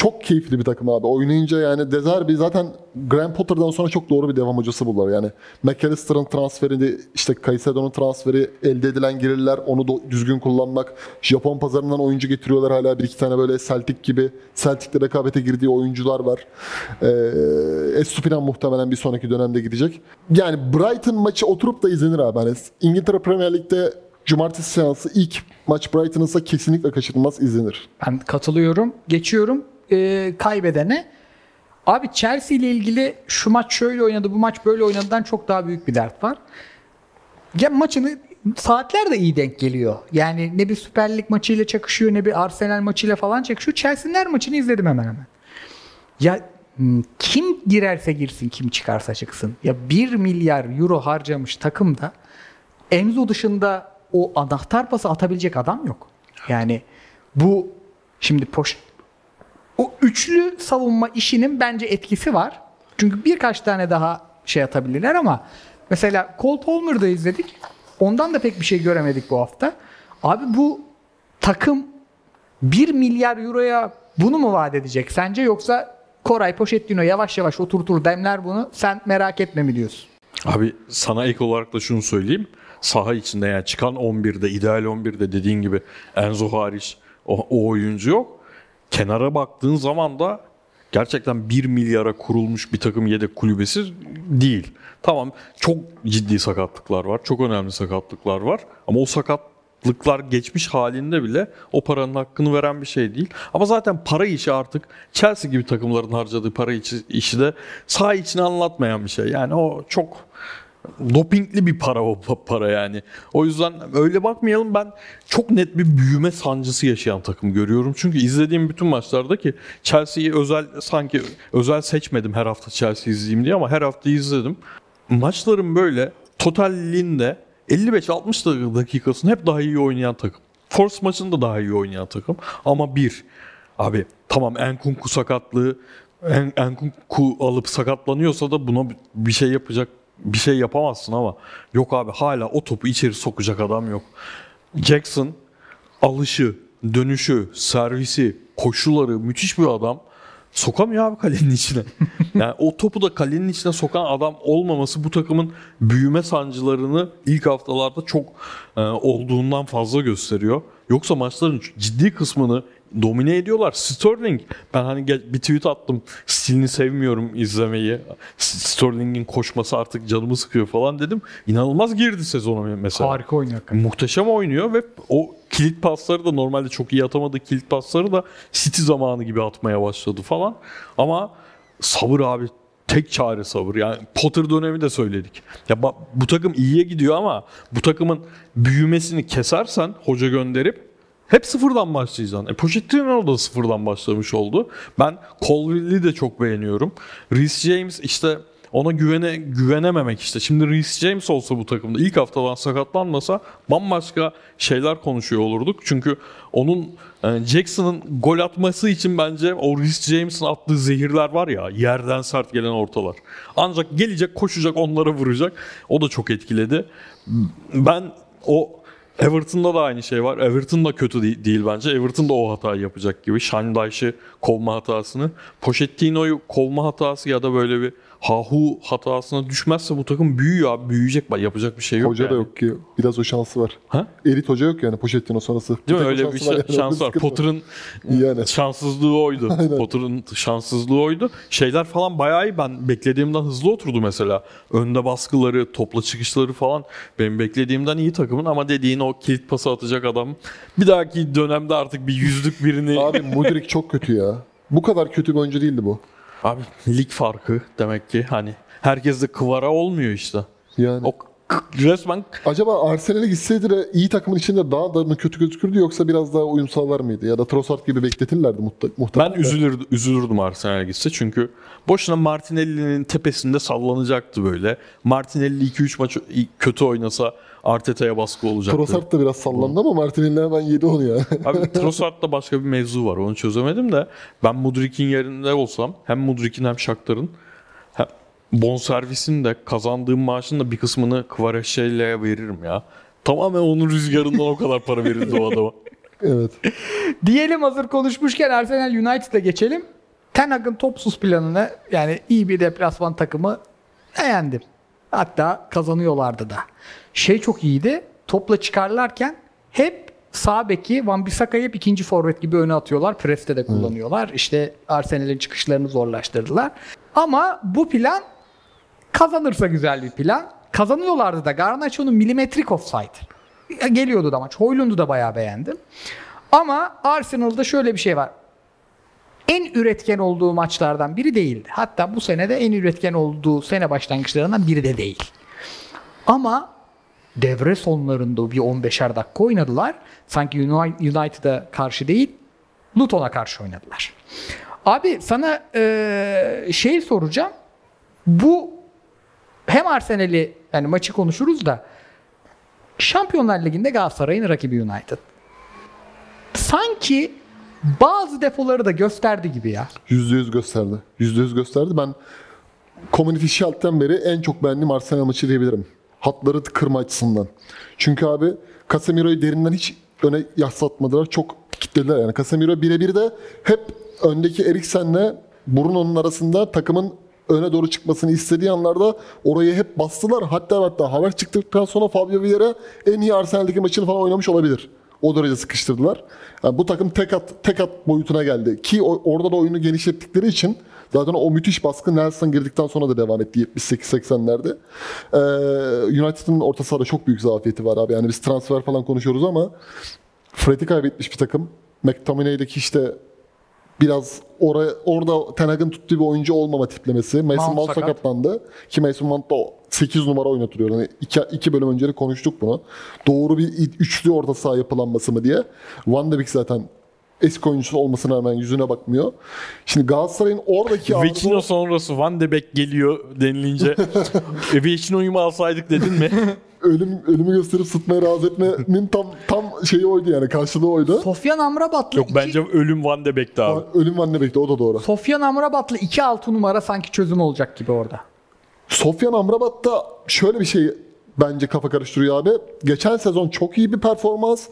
Çok keyifli bir takım abi. Oynayınca yani Dezerbi zaten Graham Potter'dan sonra çok doğru bir devam hocası buldular. Yani McAllister'ın transferi, işte Caicedo'nun transferi, elde edilen gelirler, onu do- düzgün kullanmak. Japon pazarından oyuncu getiriyorlar hala bir iki tane böyle Celtic gibi. Celtic'le rekabete girdiği oyuncular var. Ee, Estupinan muhtemelen bir sonraki dönemde gidecek. Yani Brighton maçı oturup da izlenir abi. Hani İngiltere Premier Lig'de cumartesi seansı ilk maç Brighton'ınsa kesinlikle kaçırılmaz izlenir. Ben katılıyorum. Geçiyorum ee, kaybedene. Abi Chelsea ile ilgili şu maç şöyle oynadı, bu maç böyle oynadıdan çok daha büyük bir dert var. Ya maçını saatler de iyi denk geliyor. Yani ne bir Süper Lig maçıyla çakışıyor ne bir Arsenal maçıyla falan çakışıyor. Chelsea'nin her maçını izledim hemen hemen. Ya kim girerse girsin, kim çıkarsa çıksın. Ya 1 milyar euro harcamış takımda Enzo dışında o anahtar pası atabilecek adam yok. Yani bu şimdi poş o üçlü savunma işinin bence etkisi var. Çünkü birkaç tane daha şey atabilirler ama mesela Cole Palmer'da izledik. Ondan da pek bir şey göremedik bu hafta. Abi bu takım 1 milyar euroya bunu mu vaat edecek sence yoksa Koray Pochettino yavaş yavaş oturtur demler bunu sen merak etme mi diyorsun? Abi sana ek olarak da şunu söyleyeyim. Saha içinde yani çıkan 11'de, ideal 11'de dediğin gibi Enzo hariç o, o oyuncu yok. Kenara baktığın zaman da gerçekten 1 milyara kurulmuş bir takım yedek kulübesi değil. Tamam çok ciddi sakatlıklar var. Çok önemli sakatlıklar var. Ama o sakatlıklar geçmiş halinde bile o paranın hakkını veren bir şey değil. Ama zaten para işi artık Chelsea gibi takımların harcadığı para işi, işi de saha içine anlatmayan bir şey. Yani o çok dopingli bir para o pa- para yani. O yüzden öyle bakmayalım ben çok net bir büyüme sancısı yaşayan takım görüyorum. Çünkü izlediğim bütün maçlarda ki Chelsea'yi özel sanki özel seçmedim her hafta Chelsea izleyeyim diye ama her hafta izledim. Maçların böyle totalinde 55-60 dakikasını hep daha iyi oynayan takım. Force maçında daha iyi oynayan takım. Ama bir, abi tamam Enkunku sakatlığı en, Enkunku alıp sakatlanıyorsa da buna bir şey yapacak bir şey yapamazsın ama yok abi hala o topu içeri sokacak adam yok. Jackson alışı, dönüşü, servisi, koşuları müthiş bir adam. Sokamıyor abi kalenin içine. Yani o topu da kalenin içine sokan adam olmaması bu takımın büyüme sancılarını ilk haftalarda çok e, olduğundan fazla gösteriyor. Yoksa maçların ciddi kısmını domine ediyorlar. Sterling ben hani bir tweet attım. Stilini sevmiyorum izlemeyi. Sterling'in koşması artık canımı sıkıyor falan dedim. İnanılmaz girdi sezona mesela. Harika oynuyor. Muhteşem oynuyor ve o kilit pasları da normalde çok iyi atamadığı kilit pasları da City zamanı gibi atmaya başladı falan. Ama sabır abi tek çare sabır. Yani Potter dönemi de söyledik. Ya bu takım iyiye gidiyor ama bu takımın büyümesini kesersen hoca gönderip hep sıfırdan başlayacaksın. E Pochettino da sıfırdan başlamış oldu. Ben Colville'i de çok beğeniyorum. Reece James işte ona güvene güvenememek işte. Şimdi Reece James olsa bu takımda ilk haftadan sakatlanmasa bambaşka şeyler konuşuyor olurduk. Çünkü onun yani Jackson'ın gol atması için bence o Reece James'in attığı zehirler var ya yerden sert gelen ortalar. Ancak gelecek koşacak onlara vuracak. O da çok etkiledi. Ben o Everton'da da aynı şey var. Everton da kötü değil, bence. Everton da o hatayı yapacak gibi. Şandayş'ı kovma hatasını. Pochettino'yu kovma hatası ya da böyle bir hahu hatasına düşmezse bu takım büyüyor abi. Büyüyecek. Bak yapacak bir şey yok Hoca yani. da yok ki. Biraz o şansı var. Ha? Elit hoca yok yani Pochettino sonrası. Değil mi? Öyle bir şansı şa- yani. şans var. Potter'ın Yani. şanssızlığı oydu. Potter'ın şanssızlığı oydu. Şeyler falan bayağı iyi. Ben beklediğimden hızlı oturdu mesela. Önde baskıları, topla çıkışları falan benim beklediğimden iyi takımın ama dediğin o kilit pası atacak adam bir dahaki dönemde artık bir yüzlük birini Abi Mudrik çok kötü ya. Bu kadar kötü bir oyuncu değildi bu. Abi lig farkı demek ki hani herkes de kıvara olmuyor işte. Yani. O resmen Acaba Arsenal'e gitseydi de iyi takımın içinde daha da mı kötü gözükürdü yoksa biraz daha uyum sağlar mıydı? Ya da Trossard gibi bekletirlerdi muhte- ben muhtemelen. de. üzülürdüm, üzülürdüm Arsenal'e gitse çünkü boşuna Martinelli'nin tepesinde sallanacaktı böyle. Martinelli 2-3 maç kötü oynasa Arteta'ya baskı olacaktı. Trossard da biraz sallandı ama Martinelli hemen yedi onu ya. Abi Trossard'da başka bir mevzu var. Onu çözemedim de ben Mudrik'in yerinde olsam hem Mudrik'in hem Shakhtar'ın hem bonservisin de kazandığım maaşın da bir kısmını Kvaratskhelia veririm ya. Tamamen onun rüzgarından o kadar para verildi o adama. evet. Diyelim hazır konuşmuşken Arsenal United'a geçelim. Ten Hag'ın topsuz planını yani iyi bir deplasman takımı beğendim. Hatta kazanıyorlardı da. Şey çok iyiydi. Topla çıkarlarken hep sağ beki Van Bissaka'yı hep ikinci forvet gibi öne atıyorlar. Preste de kullanıyorlar. İşte Arsenal'in çıkışlarını zorlaştırdılar. Ama bu plan kazanırsa güzel bir plan. Kazanıyorlardı da. Garnacho'nun milimetrik offside. Geliyordu da maç. Hoylund'u da bayağı beğendim. Ama Arsenal'da şöyle bir şey var. En üretken olduğu maçlardan biri değildi. Hatta bu sene de en üretken olduğu sene başlangıçlarından biri de değil. Ama devre sonlarında bir 15'er dakika oynadılar. Sanki Uni- United'a karşı değil, Luton'a karşı oynadılar. Abi sana eee, şey soracağım. Bu hem Arsenal'i yani maçı konuşuruz da Şampiyonlar Ligi'nde Galatasaray'ın rakibi United. Sanki bazı defoları da gösterdi gibi ya. Yüzde yüz gösterdi. Yüzde yüz gösterdi. Ben Community Shield'den beri en çok beğendiğim Arsenal maçı diyebilirim. Hatları kırma açısından. Çünkü abi Casemiro'yu derinden hiç öne yaslatmadılar. Çok kitlediler yani. Casemiro birebir de hep öndeki Eriksen'le Bruno'nun arasında takımın öne doğru çıkmasını istediği anlarda orayı hep bastılar. Hatta hatta haber çıktıktan sonra Fabio Vieira en iyi Arsenal'deki maçını falan oynamış olabilir. O derece sıkıştırdılar. Yani bu takım tek at, tek at boyutuna geldi. Ki orada da oyunu genişlettikleri için zaten o müthiş baskı Nelson girdikten sonra da devam etti 78-80'lerde. Ee, United'ın orta sahada çok büyük zafiyeti var abi. Yani biz transfer falan konuşuyoruz ama Fred'i kaybetmiş bir takım. McTominay'deki işte biraz oraya, orada Ten Hag'ın tuttuğu bir oyuncu olmama tiplemesi. Mason Mount Mount sakat. sakatlandı. Ki Mason Mount da 8 numara oynatılıyor. Yani iki, iki bölüm önce de konuştuk bunu. Doğru bir üçlü orta saha yapılanması mı diye. Van de Beek zaten eski oyuncusu olmasına rağmen yüzüne bakmıyor. Şimdi Galatasaray'ın oradaki arzu- Vecino sonrası Van de Beek geliyor denilince e, Vecino'yu mu alsaydık dedin mi? ölüm, ölümü gösterip sıtmaya razı etmenin tam tam şeyi oydu yani karşılığı oydu. Sofyan Amrabat'la Yok iki- bence ölüm Van de Beek'ti abi. Ölüm Van de Beek'ti o da doğru. Sofyan Amrabat'la 2 altı numara sanki çözüm olacak gibi orada. Sofyan Amrabat da şöyle bir şey bence kafa karıştırıyor abi. Geçen sezon çok iyi bir performans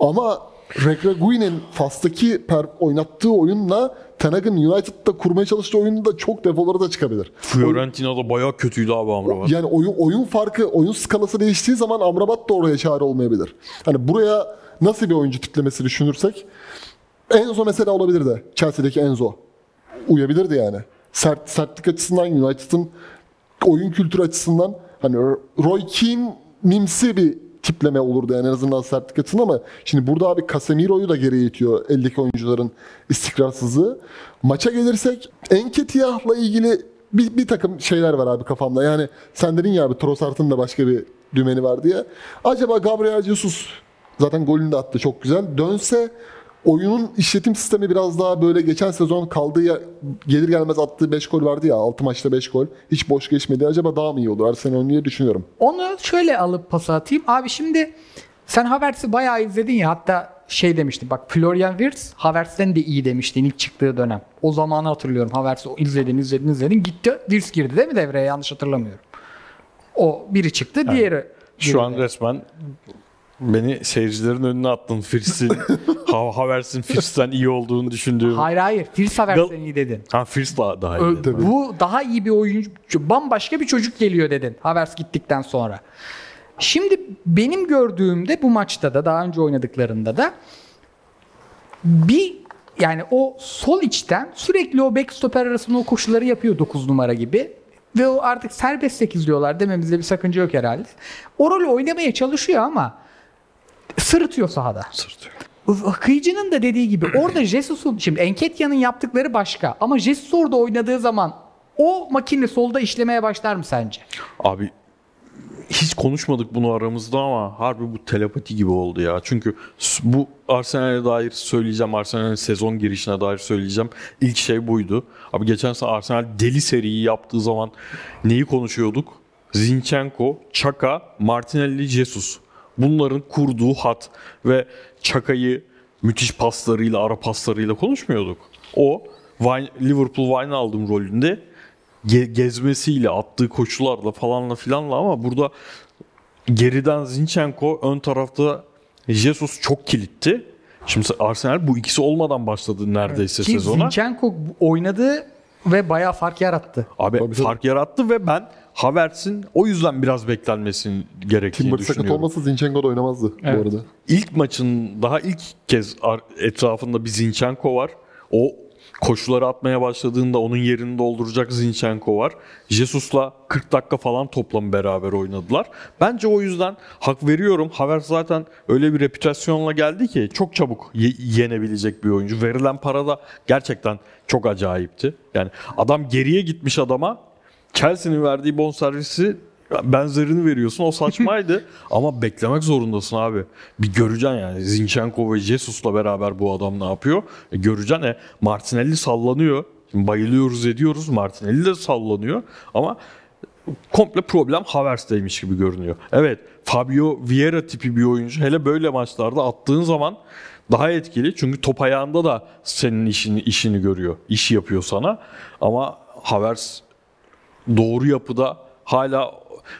ama Regraguy'nin Fas'taki per- oynattığı oyunla Ten Hag'ın United'da kurmaya çalıştığı oyunda çok defoları da çıkabilir. Fiorentina'da bayağı kötüydü abi Amrabat. Yani oyun oyun farkı, oyun skalası değiştiği zaman Amrabat da oraya çare olmayabilir. Hani buraya nasıl bir oyuncu tiplemesi düşünürsek Enzo mesela olabilir de. Chelsea'deki Enzo. Uyabilirdi yani. Sert, sertlik açısından United'ın oyun kültürü açısından hani Roy Keane nimsi bir tipleme olurdu yani en azından sertlik açısından ama şimdi burada abi Casemiro'yu da geriye itiyor eldeki oyuncuların istikrarsızlığı. Maça gelirsek Enketiah'la ilgili bir, bir takım şeyler var abi kafamda. Yani sen dedin ya abi Trossard'ın da başka bir dümeni var diye. Acaba Gabriel Jesus zaten golünü de attı çok güzel. Dönse oyunun işletim sistemi biraz daha böyle geçen sezon kaldığı yer- gelir gelmez attığı 5 gol vardı ya 6 maçta 5 gol. Hiç boş geçmedi. Acaba daha mı iyi olur Arsenal diye düşünüyorum. Onu şöyle alıp pas atayım. Abi şimdi sen Havertz'i bayağı izledin ya hatta şey demiştin bak Florian Wirtz Havertz'ten de iyi demiştin ilk çıktığı dönem. O zamanı hatırlıyorum. Havertz'i izledin izledin izledin. Gitti Wirtz girdi değil mi devreye yanlış hatırlamıyorum. O biri çıktı diğeri Şu an resmen beni seyircilerin önüne attın. Fritz'in, Ha- Havertz'in Fritz'ten iyi olduğunu düşündüğüm. Hayır hayır. Wirtz Havertz'ten iyi dedin. Ha Fritz daha, daha iyi. Ö- Bu daha iyi bir oyuncu, bambaşka bir çocuk geliyor dedin Havertz gittikten sonra. Şimdi benim gördüğümde bu maçta da daha önce oynadıklarında da bir yani o sol içten sürekli o bek stoper arasında o koşuları yapıyor 9 numara gibi. Ve o artık serbest 8 diyorlar dememizde bir sakınca yok herhalde. O rolü oynamaya çalışıyor ama sırıtıyor sahada. Sırtıyor. Kıyıcı'nın da dediği gibi orada Jesus'un şimdi Enketya'nın yaptıkları başka ama Jesus orada oynadığı zaman o makine solda işlemeye başlar mı sence? Abi hiç konuşmadık bunu aramızda ama harbi bu telepati gibi oldu ya. Çünkü bu Arsenal'e dair söyleyeceğim, Arsenal'in sezon girişine dair söyleyeceğim. İlk şey buydu. Abi geçen sene Arsenal deli seriyi yaptığı zaman neyi konuşuyorduk? Zinchenko, Chaka, Martinelli, Jesus. Bunların kurduğu hat ve Chaka'yı müthiş paslarıyla, ara paslarıyla konuşmuyorduk. O Wine- Liverpool Wijnaldum rolünde ge- gezmesiyle, attığı koşularla falanla filanla ama burada geriden Zinchenko, ön tarafta Jesus çok kilitti. Şimdi Arsenal bu ikisi olmadan başladı neredeyse Ki sezona. Zinchenko oynadı ve bayağı fark yarattı. Abi Tabii, tabii. fark yarattı ve ben Havertz'in o yüzden biraz beklenmesini gerektiğini Timber sakat düşünüyorum. olmasa Zinchenko da oynamazdı Evet. bu arada. İlk maçın daha ilk kez etrafında bir Zinchenko var. O koşuları atmaya başladığında onun yerini dolduracak Zinchenko var. Jesus'la 40 dakika falan toplam beraber oynadılar. Bence o yüzden hak veriyorum. Havertz zaten öyle bir reputasyonla geldi ki çok çabuk ye- yenebilecek bir oyuncu. Verilen para da gerçekten çok acayipti. Yani adam geriye gitmiş adama Chelsea'nin verdiği bonservisi benzerini veriyorsun. O saçmaydı ama beklemek zorundasın abi. Bir göreceksin yani. Zinchenko ve Jesus'la beraber bu adam ne yapıyor? E göreceksin e Martinelli sallanıyor. Şimdi bayılıyoruz ediyoruz. Martinelli de sallanıyor ama komple problem Havertz'teymiş gibi görünüyor. Evet Fabio Vieira tipi bir oyuncu. Hele böyle maçlarda attığın zaman daha etkili. Çünkü top ayağında da senin işini işini görüyor. iş yapıyor sana. Ama Havertz doğru yapıda hala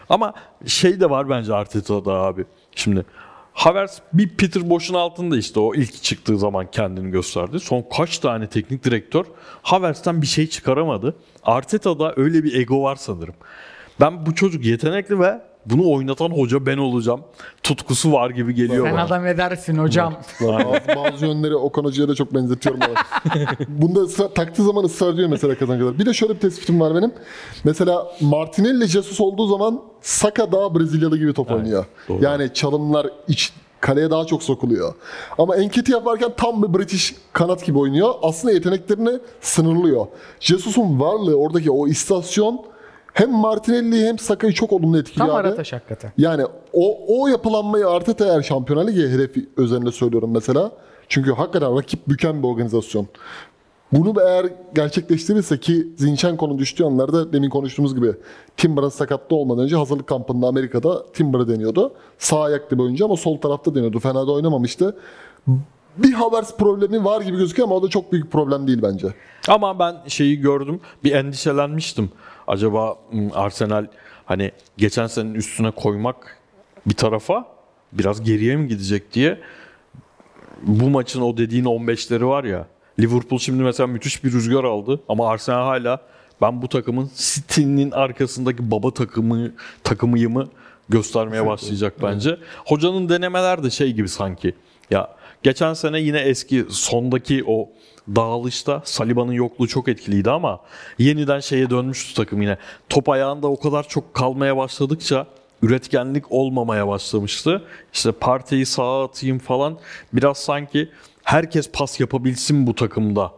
ama şey de var bence Arteta'da abi. Şimdi Havertz bir Peter Boş'un altında işte o ilk çıktığı zaman kendini gösterdi. Son kaç tane teknik direktör Havertz'ten bir şey çıkaramadı. Arteta'da öyle bir ego var sanırım. Ben bu çocuk yetenekli ve bunu oynatan hoca ben olacağım. Tutkusu var gibi geliyor Sen bana. adam edersin hocam. Bazı, bazı yönleri Okan Hoca'ya da çok benzetiyorum. Bunda ısrar, taktığı zaman ısrar ediyor mesela kazan kadar. Bir de şöyle bir tespitim var benim. Mesela Martinelli Jesus olduğu zaman Saka daha Brezilyalı gibi top oynuyor. doğru. Yani çalımlar iç kaleye daha çok sokuluyor. Ama Enketi yaparken tam bir British kanat gibi oynuyor. Aslında yeteneklerini sınırlıyor. Jesus'un varlığı oradaki o istasyon hem Martinelli'yi hem Saka'yı çok olumlu etkiliyor. Tam abi. arataş hakikaten. Yani o, o yapılanmayı Arteta eğer Şampiyonlar Ligi hedefi üzerinde söylüyorum mesela. Çünkü hakikaten rakip büken bir organizasyon. Bunu eğer gerçekleştirirse ki Zinchenko'nun düştüğü anlarda demin konuştuğumuz gibi Timber'ın sakatlığı olmadan önce hazırlık kampında Amerika'da Timber'ı deniyordu. Sağ ayaklı bir oyuncu ama sol tarafta deniyordu. Fena da oynamamıştı. Bir Havertz problemi var gibi gözüküyor ama o da çok büyük problem değil bence. Ama ben şeyi gördüm. Bir endişelenmiştim. Acaba Arsenal hani geçen senenin üstüne koymak bir tarafa biraz geriye mi gidecek diye. Bu maçın o dediğin 15'leri var ya. Liverpool şimdi mesela müthiş bir rüzgar aldı ama Arsenal hala ben bu takımın City'nin arkasındaki baba takımı takımıyımı göstermeye başlayacak bence. Hocanın denemeler de şey gibi sanki. Ya geçen sene yine eski sondaki o dağılışta Saliba'nın yokluğu çok etkiliydi ama yeniden şeye dönmüştü takım yine. Top ayağında o kadar çok kalmaya başladıkça üretkenlik olmamaya başlamıştı. İşte partiyi sağa atayım falan biraz sanki herkes pas yapabilsin bu takımda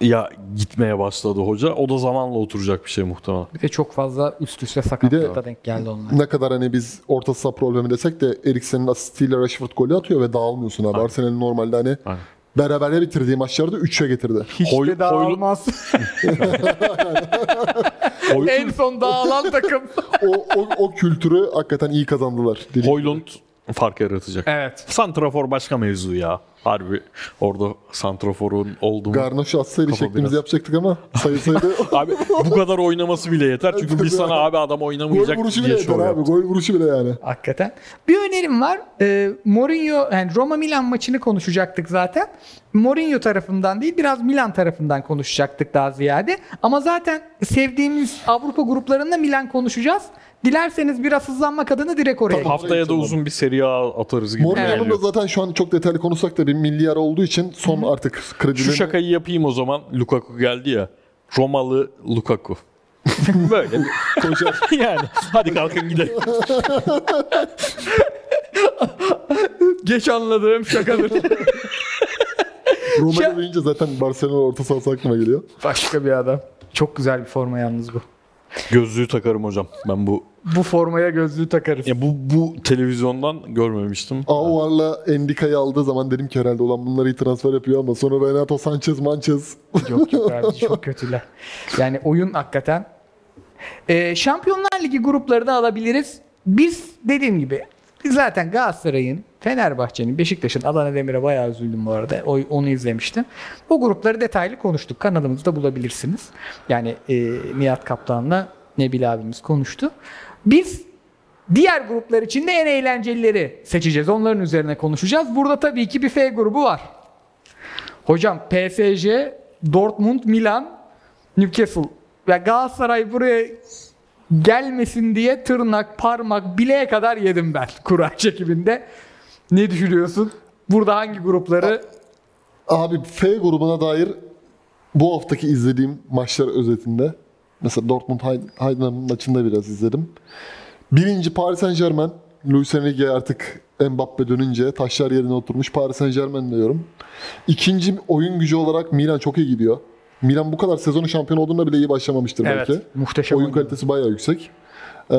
ya gitmeye başladı hoca. O da zamanla oturacak bir şey muhtemelen. Bir de çok fazla üst üste sakatlıkta denk geldi onlar. Ne kadar hani biz orta saha problemi desek de Eriksen'in asistiyle Rashford golü atıyor ve dağılmıyorsun abi. Arsenal'in normalde hani Aynen. beraberle bitirdiği maçlarda 3'e getirdi. Hiç Hoy- de dağılmaz. Hoy- en son dağılan takım. O, o, o kültürü hakikaten iyi kazandılar. Hoylund fark yaratacak. evet. Santrafor başka mevzu ya. Harbi orada Santrafor'un olduğu Garnaş'ı atsaydı Kafa şeklimizi biraz. yapacaktık ama sayısaydı Abi bu kadar oynaması bile yeter. Çünkü biz sana abi adam gol oynamayacak vuruşu bile yeter abi. yaptık. Gol vuruşu bile yani. Hakikaten. Bir önerim var. Ee, Mourinho, yani Roma Milan maçını konuşacaktık zaten. Mourinho tarafından değil, biraz Milan tarafından konuşacaktık daha ziyade. Ama zaten sevdiğimiz Avrupa gruplarında Milan konuşacağız. Dilerseniz biraz hızlanmak adına direkt oraya geçelim. Haftaya da uzun bir seri atarız gibi Mourinho'nun da geliyor. zaten şu an çok detaylı konuşsak da bir milyar olduğu için son artık Şu kredilerini... şakayı yapayım o zaman. Lukaku geldi ya. Romalı Lukaku. Böyle Koşar. yani. Hadi kalkın gidelim. Geç anladığım şakadır. Roma'da deyince zaten Barcelona orta sahası aklıma geliyor. Başka bir adam. Çok güzel bir forma yalnız bu. Gözlüğü takarım hocam. Ben bu Bu formaya gözlüğü takarız. ya bu bu televizyondan görmemiştim. Aouar'la Endica'yı aldığı zaman dedim ki herhalde olan bunları iyi transfer yapıyor ama sonra Renato Sanchez, Manches. Yok yok abi çok kötüler. Yani oyun hakikaten. Ee, Şampiyonlar Ligi grupları da alabiliriz. Biz dediğim gibi biz zaten Galatasaray'ın, Fenerbahçe'nin, Beşiktaş'ın Adana Demir'e bayağı üzüldüm bu arada. O, onu izlemiştim. Bu grupları detaylı konuştuk. Kanalımızda bulabilirsiniz. Yani e, Nihat Kaptan'la Nebil abimiz konuştu. Biz diğer gruplar için de en eğlencelileri seçeceğiz. Onların üzerine konuşacağız. Burada tabii ki bir F grubu var. Hocam PSG, Dortmund, Milan, Newcastle ve Galatasaray buraya gelmesin diye tırnak, parmak, bileğe kadar yedim ben kura çekiminde. Ne düşünüyorsun? Burada hangi grupları Abi F grubuna dair bu haftaki izlediğim maçlar özetinde mesela Dortmund Heid- Heidenheim maçında biraz izledim. Birinci Paris Saint Germain. Luis Enrique artık Mbappe dönünce taşlar yerine oturmuş Paris Saint Germain diyorum. İkinci oyun gücü olarak Milan çok iyi gidiyor. Milan bu kadar sezonun şampiyon olduğunda bile iyi başlamamıştır Evet, belki. muhteşem Oyun oynuyor. kalitesi bayağı yüksek. Ee,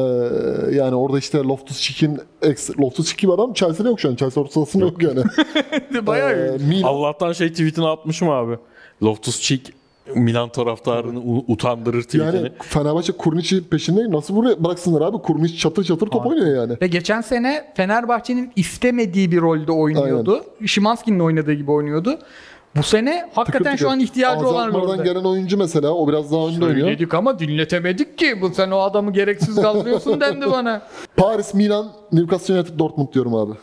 yani orada işte Loftus-Cheek'in ex, Loftus-Cheek gibi adam Chelsea'de yok şu an. Chelsea orta sahasında yok yani. bayağı Ee. Milan, Allah'tan şey tweetini atmışım abi. Loftus Cheek Milan taraftarını u- utandırır tweetini. Yani Fenerbahçe Kurniç'i peşinde nasıl buraya bıraksınlar abi? Kurniç çatır çatır top oynuyor yani. Ve geçen sene Fenerbahçe'nin istemediği bir rolde oynuyordu. Şimanski'nin oynadığı gibi oynuyordu. Bu sene hakikaten şu an ihtiyacı olan Alzheimer'dan rolde. gelen oyuncu mesela o biraz daha önde oynuyor. Söyledik ama dinletemedik ki. Bu sen o adamı gereksiz gazlıyorsun dendi bana. Paris, Milan, Newcastle United, Dortmund diyorum abi.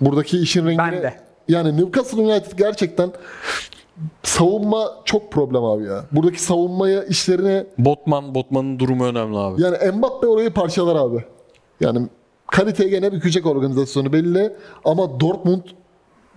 Buradaki işin rengine... Ben de. Yani Newcastle United gerçekten savunma çok problem abi ya. Buradaki savunmaya işlerine Botman, Botman'ın durumu önemli abi. yani Mbappe orayı parçalar abi. Yani kaliteye gene bükecek organizasyonu belli ama Dortmund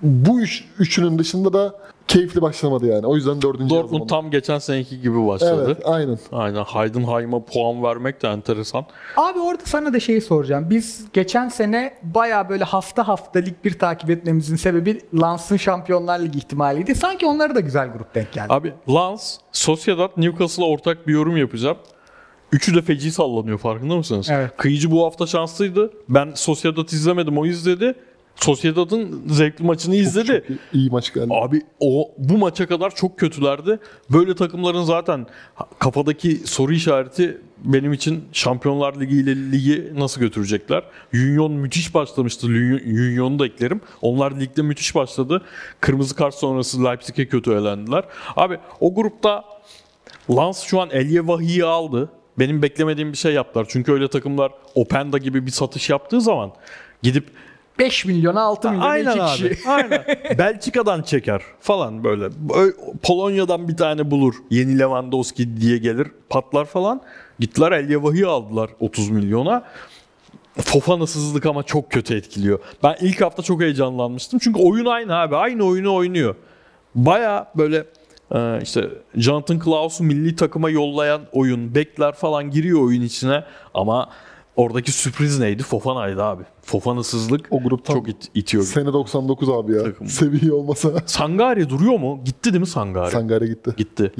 bu üç, üçünün dışında da keyifli başlamadı yani. O yüzden dördüncü Dortmund tam geçen seneki gibi başladı. Evet aynen. Aynen Heidenheim'a puan vermek de enteresan. Abi orada sana da şeyi soracağım. Biz geçen sene baya böyle hafta hafta lig 1 takip etmemizin sebebi Lans'ın Şampiyonlar Ligi ihtimaliydi. Sanki onlara da güzel grup denk geldi. Abi Lens, Sociedad, Newcastle'a ortak bir yorum yapacağım. Üçü de feci sallanıyor farkında mısınız? Evet. Kıyıcı bu hafta şanslıydı. Ben Sociedad izlemedim o izledi. Sociedad'ın zevkli maçını izledi. Çok iyi, iyi maç geldi. Abi o bu maça kadar çok kötülerdi. Böyle takımların zaten kafadaki soru işareti benim için Şampiyonlar Ligi ile ligi nasıl götürecekler? Union müthiş başlamıştı. Union'u da eklerim. Onlar ligde müthiş başladı. Kırmızı kart sonrası Leipzig'e kötü elendiler. Abi o grupta Lens şu an Elye Vahi'yi aldı. Benim beklemediğim bir şey yaptılar. Çünkü öyle takımlar Openda gibi bir satış yaptığı zaman gidip 5 milyona 6 milyona Aynen 2 abi. kişi. Aynen. Belçika'dan çeker falan böyle. Ö- Polonya'dan bir tane bulur. Yeni Lewandowski diye gelir. Patlar falan. Gittiler Elyevahi'yi aldılar 30 milyona. Fofana'sızlık ama çok kötü etkiliyor. Ben ilk hafta çok heyecanlanmıştım. Çünkü oyun aynı abi. Aynı oyunu oynuyor. Baya böyle e, işte Jonathan Klaus'u milli takıma yollayan oyun. Bekler falan giriyor oyun içine. Ama oradaki sürpriz neydi? Fofana'ydı abi. Fofana'sızlık O grup tam çok it- itiyor. Sene 99 abi ya. Takım. Seviye olmasa Sangare duruyor mu? Gitti değil mi Sangare? Sangare gitti. Gitti.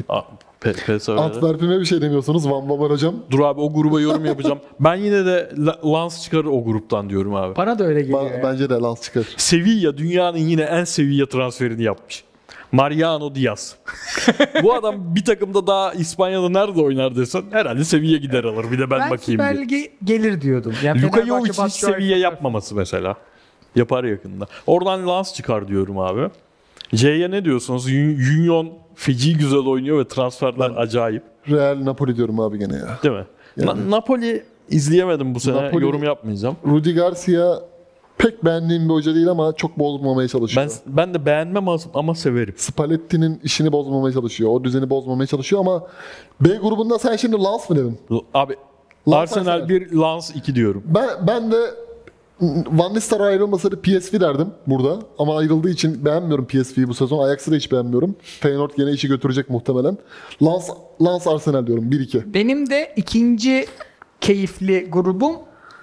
P- PSV'de. Antwerp'ime bir şey demiyorsunuz. Van Bamer hocam. Dur abi o gruba yorum yapacağım. ben yine de La- Lens çıkarır o gruptan diyorum abi. Bana da öyle geliyor. Ba- bence de Lens çıkar. Sevilla dünyanın yine en Sevilla transferini yapmış. Mariano Diaz. Bu adam bir takımda daha İspanya'da nerede oynar desen herhalde seviye gider alır. Bir de ben, Ben bakayım Süper diye. Lig'e gelir diyordum. Yani Luka Jovic hiç seviye yapmaması mesela. Yapar yakında. Oradan Lens çıkar diyorum abi. C'ye ne diyorsunuz? Union feci güzel oynuyor ve transferler acayip. Real Napoli diyorum abi gene ya. Değil mi? Na- Napoli izleyemedim bu sene. Napoli- Yorum yapmayacağım. Rudi Garcia pek beğendiğim bir hoca değil ama çok bozmamaya çalışıyor. Ben ben de beğenmem ama- ama severim. Spalletti'nin işini bozmamaya çalışıyor. O düzeni bozmamaya çalışıyor ama B grubunda sen şimdi Lens mı dedin? Abi Lens Arsenal Arsenal. 1, Lens 2 diyorum. Ben ben de Van Nistelrooy ayrılmasaydı PSV derdim burada. Ama ayrıldığı için beğenmiyorum PSV'yi bu sezon. Ajax'ı da hiç beğenmiyorum. Feyenoord gene işi götürecek muhtemelen. Lens, Lens Arsenal diyorum 1-2. Benim de ikinci keyifli grubum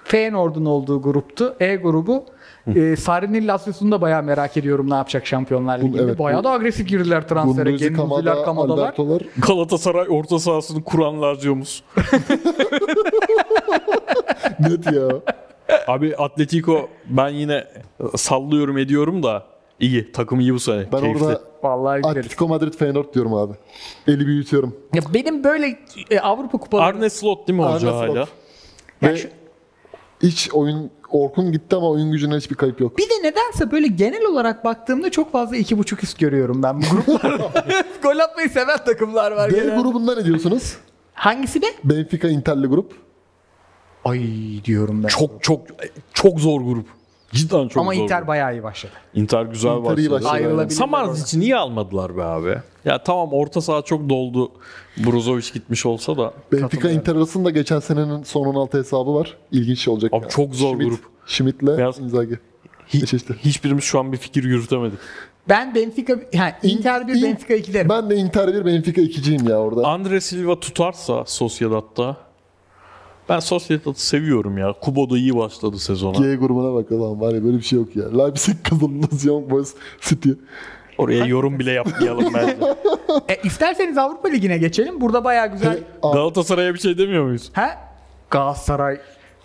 Feyenoord'un olduğu gruptu. E grubu. Ee, Sarri'nin Lazio'sunu da bayağı merak ediyorum ne yapacak Şampiyonlar Ligi'nde. evet, bayağı bu- da agresif girdiler transfere. Kamada, Kamadalar. Alberto'lar. Galatasaray orta sahasını kuran Lazio'muz. Net ya. Abi Atletico ben yine sallıyorum ediyorum da iyi. Takım iyi bu sene. Ben Keyifli. orada Vallahi güzel. Atletico Madrid Feyenoord diyorum abi. Eli büyütüyorum. Ya benim böyle e, Avrupa kupaları Arne Slot değil mi Arne hoca Slot. hala? Ya Ve şu- hiç oyun Orkun gitti ama oyun gücüne hiçbir kayıp yok. Bir de nedense böyle genel olarak baktığımda çok fazla iki buçuk üst görüyorum ben bu gruplarda. Gol atmayı seven takımlar var B genelde. grubunda ne diyorsunuz? Hangisi be? Benfica Inter'li grup. Ay diyorum ben. Çok çok çok zor grup. Cidden çok Ama zor. Inter bayağı iyi başladı. Inter güzel Inter başladı. başladı. Ayrılabilirler Samars için niye almadılar be abi? Ya tamam orta saha çok doldu. Brozovic gitmiş olsa da. Benfica. Inter arasında geçen senenin son 16 hesabı var. İlginç olacak. Abi çok zor Schmidt, grup. Schmidt'le Beyaz- Inzaghi. Hi- Eşleşti. hiçbirimiz şu an bir fikir yürütemedik. Ben Benfica, yani Inter 1, İn- Benfica 2 derim. Ben de Inter 1 Benfica 2'ciyim ya orada. Andre Silva tutarsa Sociedad'da ben Sociedad'ı seviyorum ya. Kubo da iyi başladı sezona. G grubuna bakalım var ya böyle bir şey yok ya. Leipzig kazanmaz Young Boys City. Oraya yorum bile yapmayalım bence. E, isterseniz Avrupa Ligi'ne geçelim. Burada bayağı güzel. Galatasaray'a bir şey demiyor muyuz? ha? Galatasaray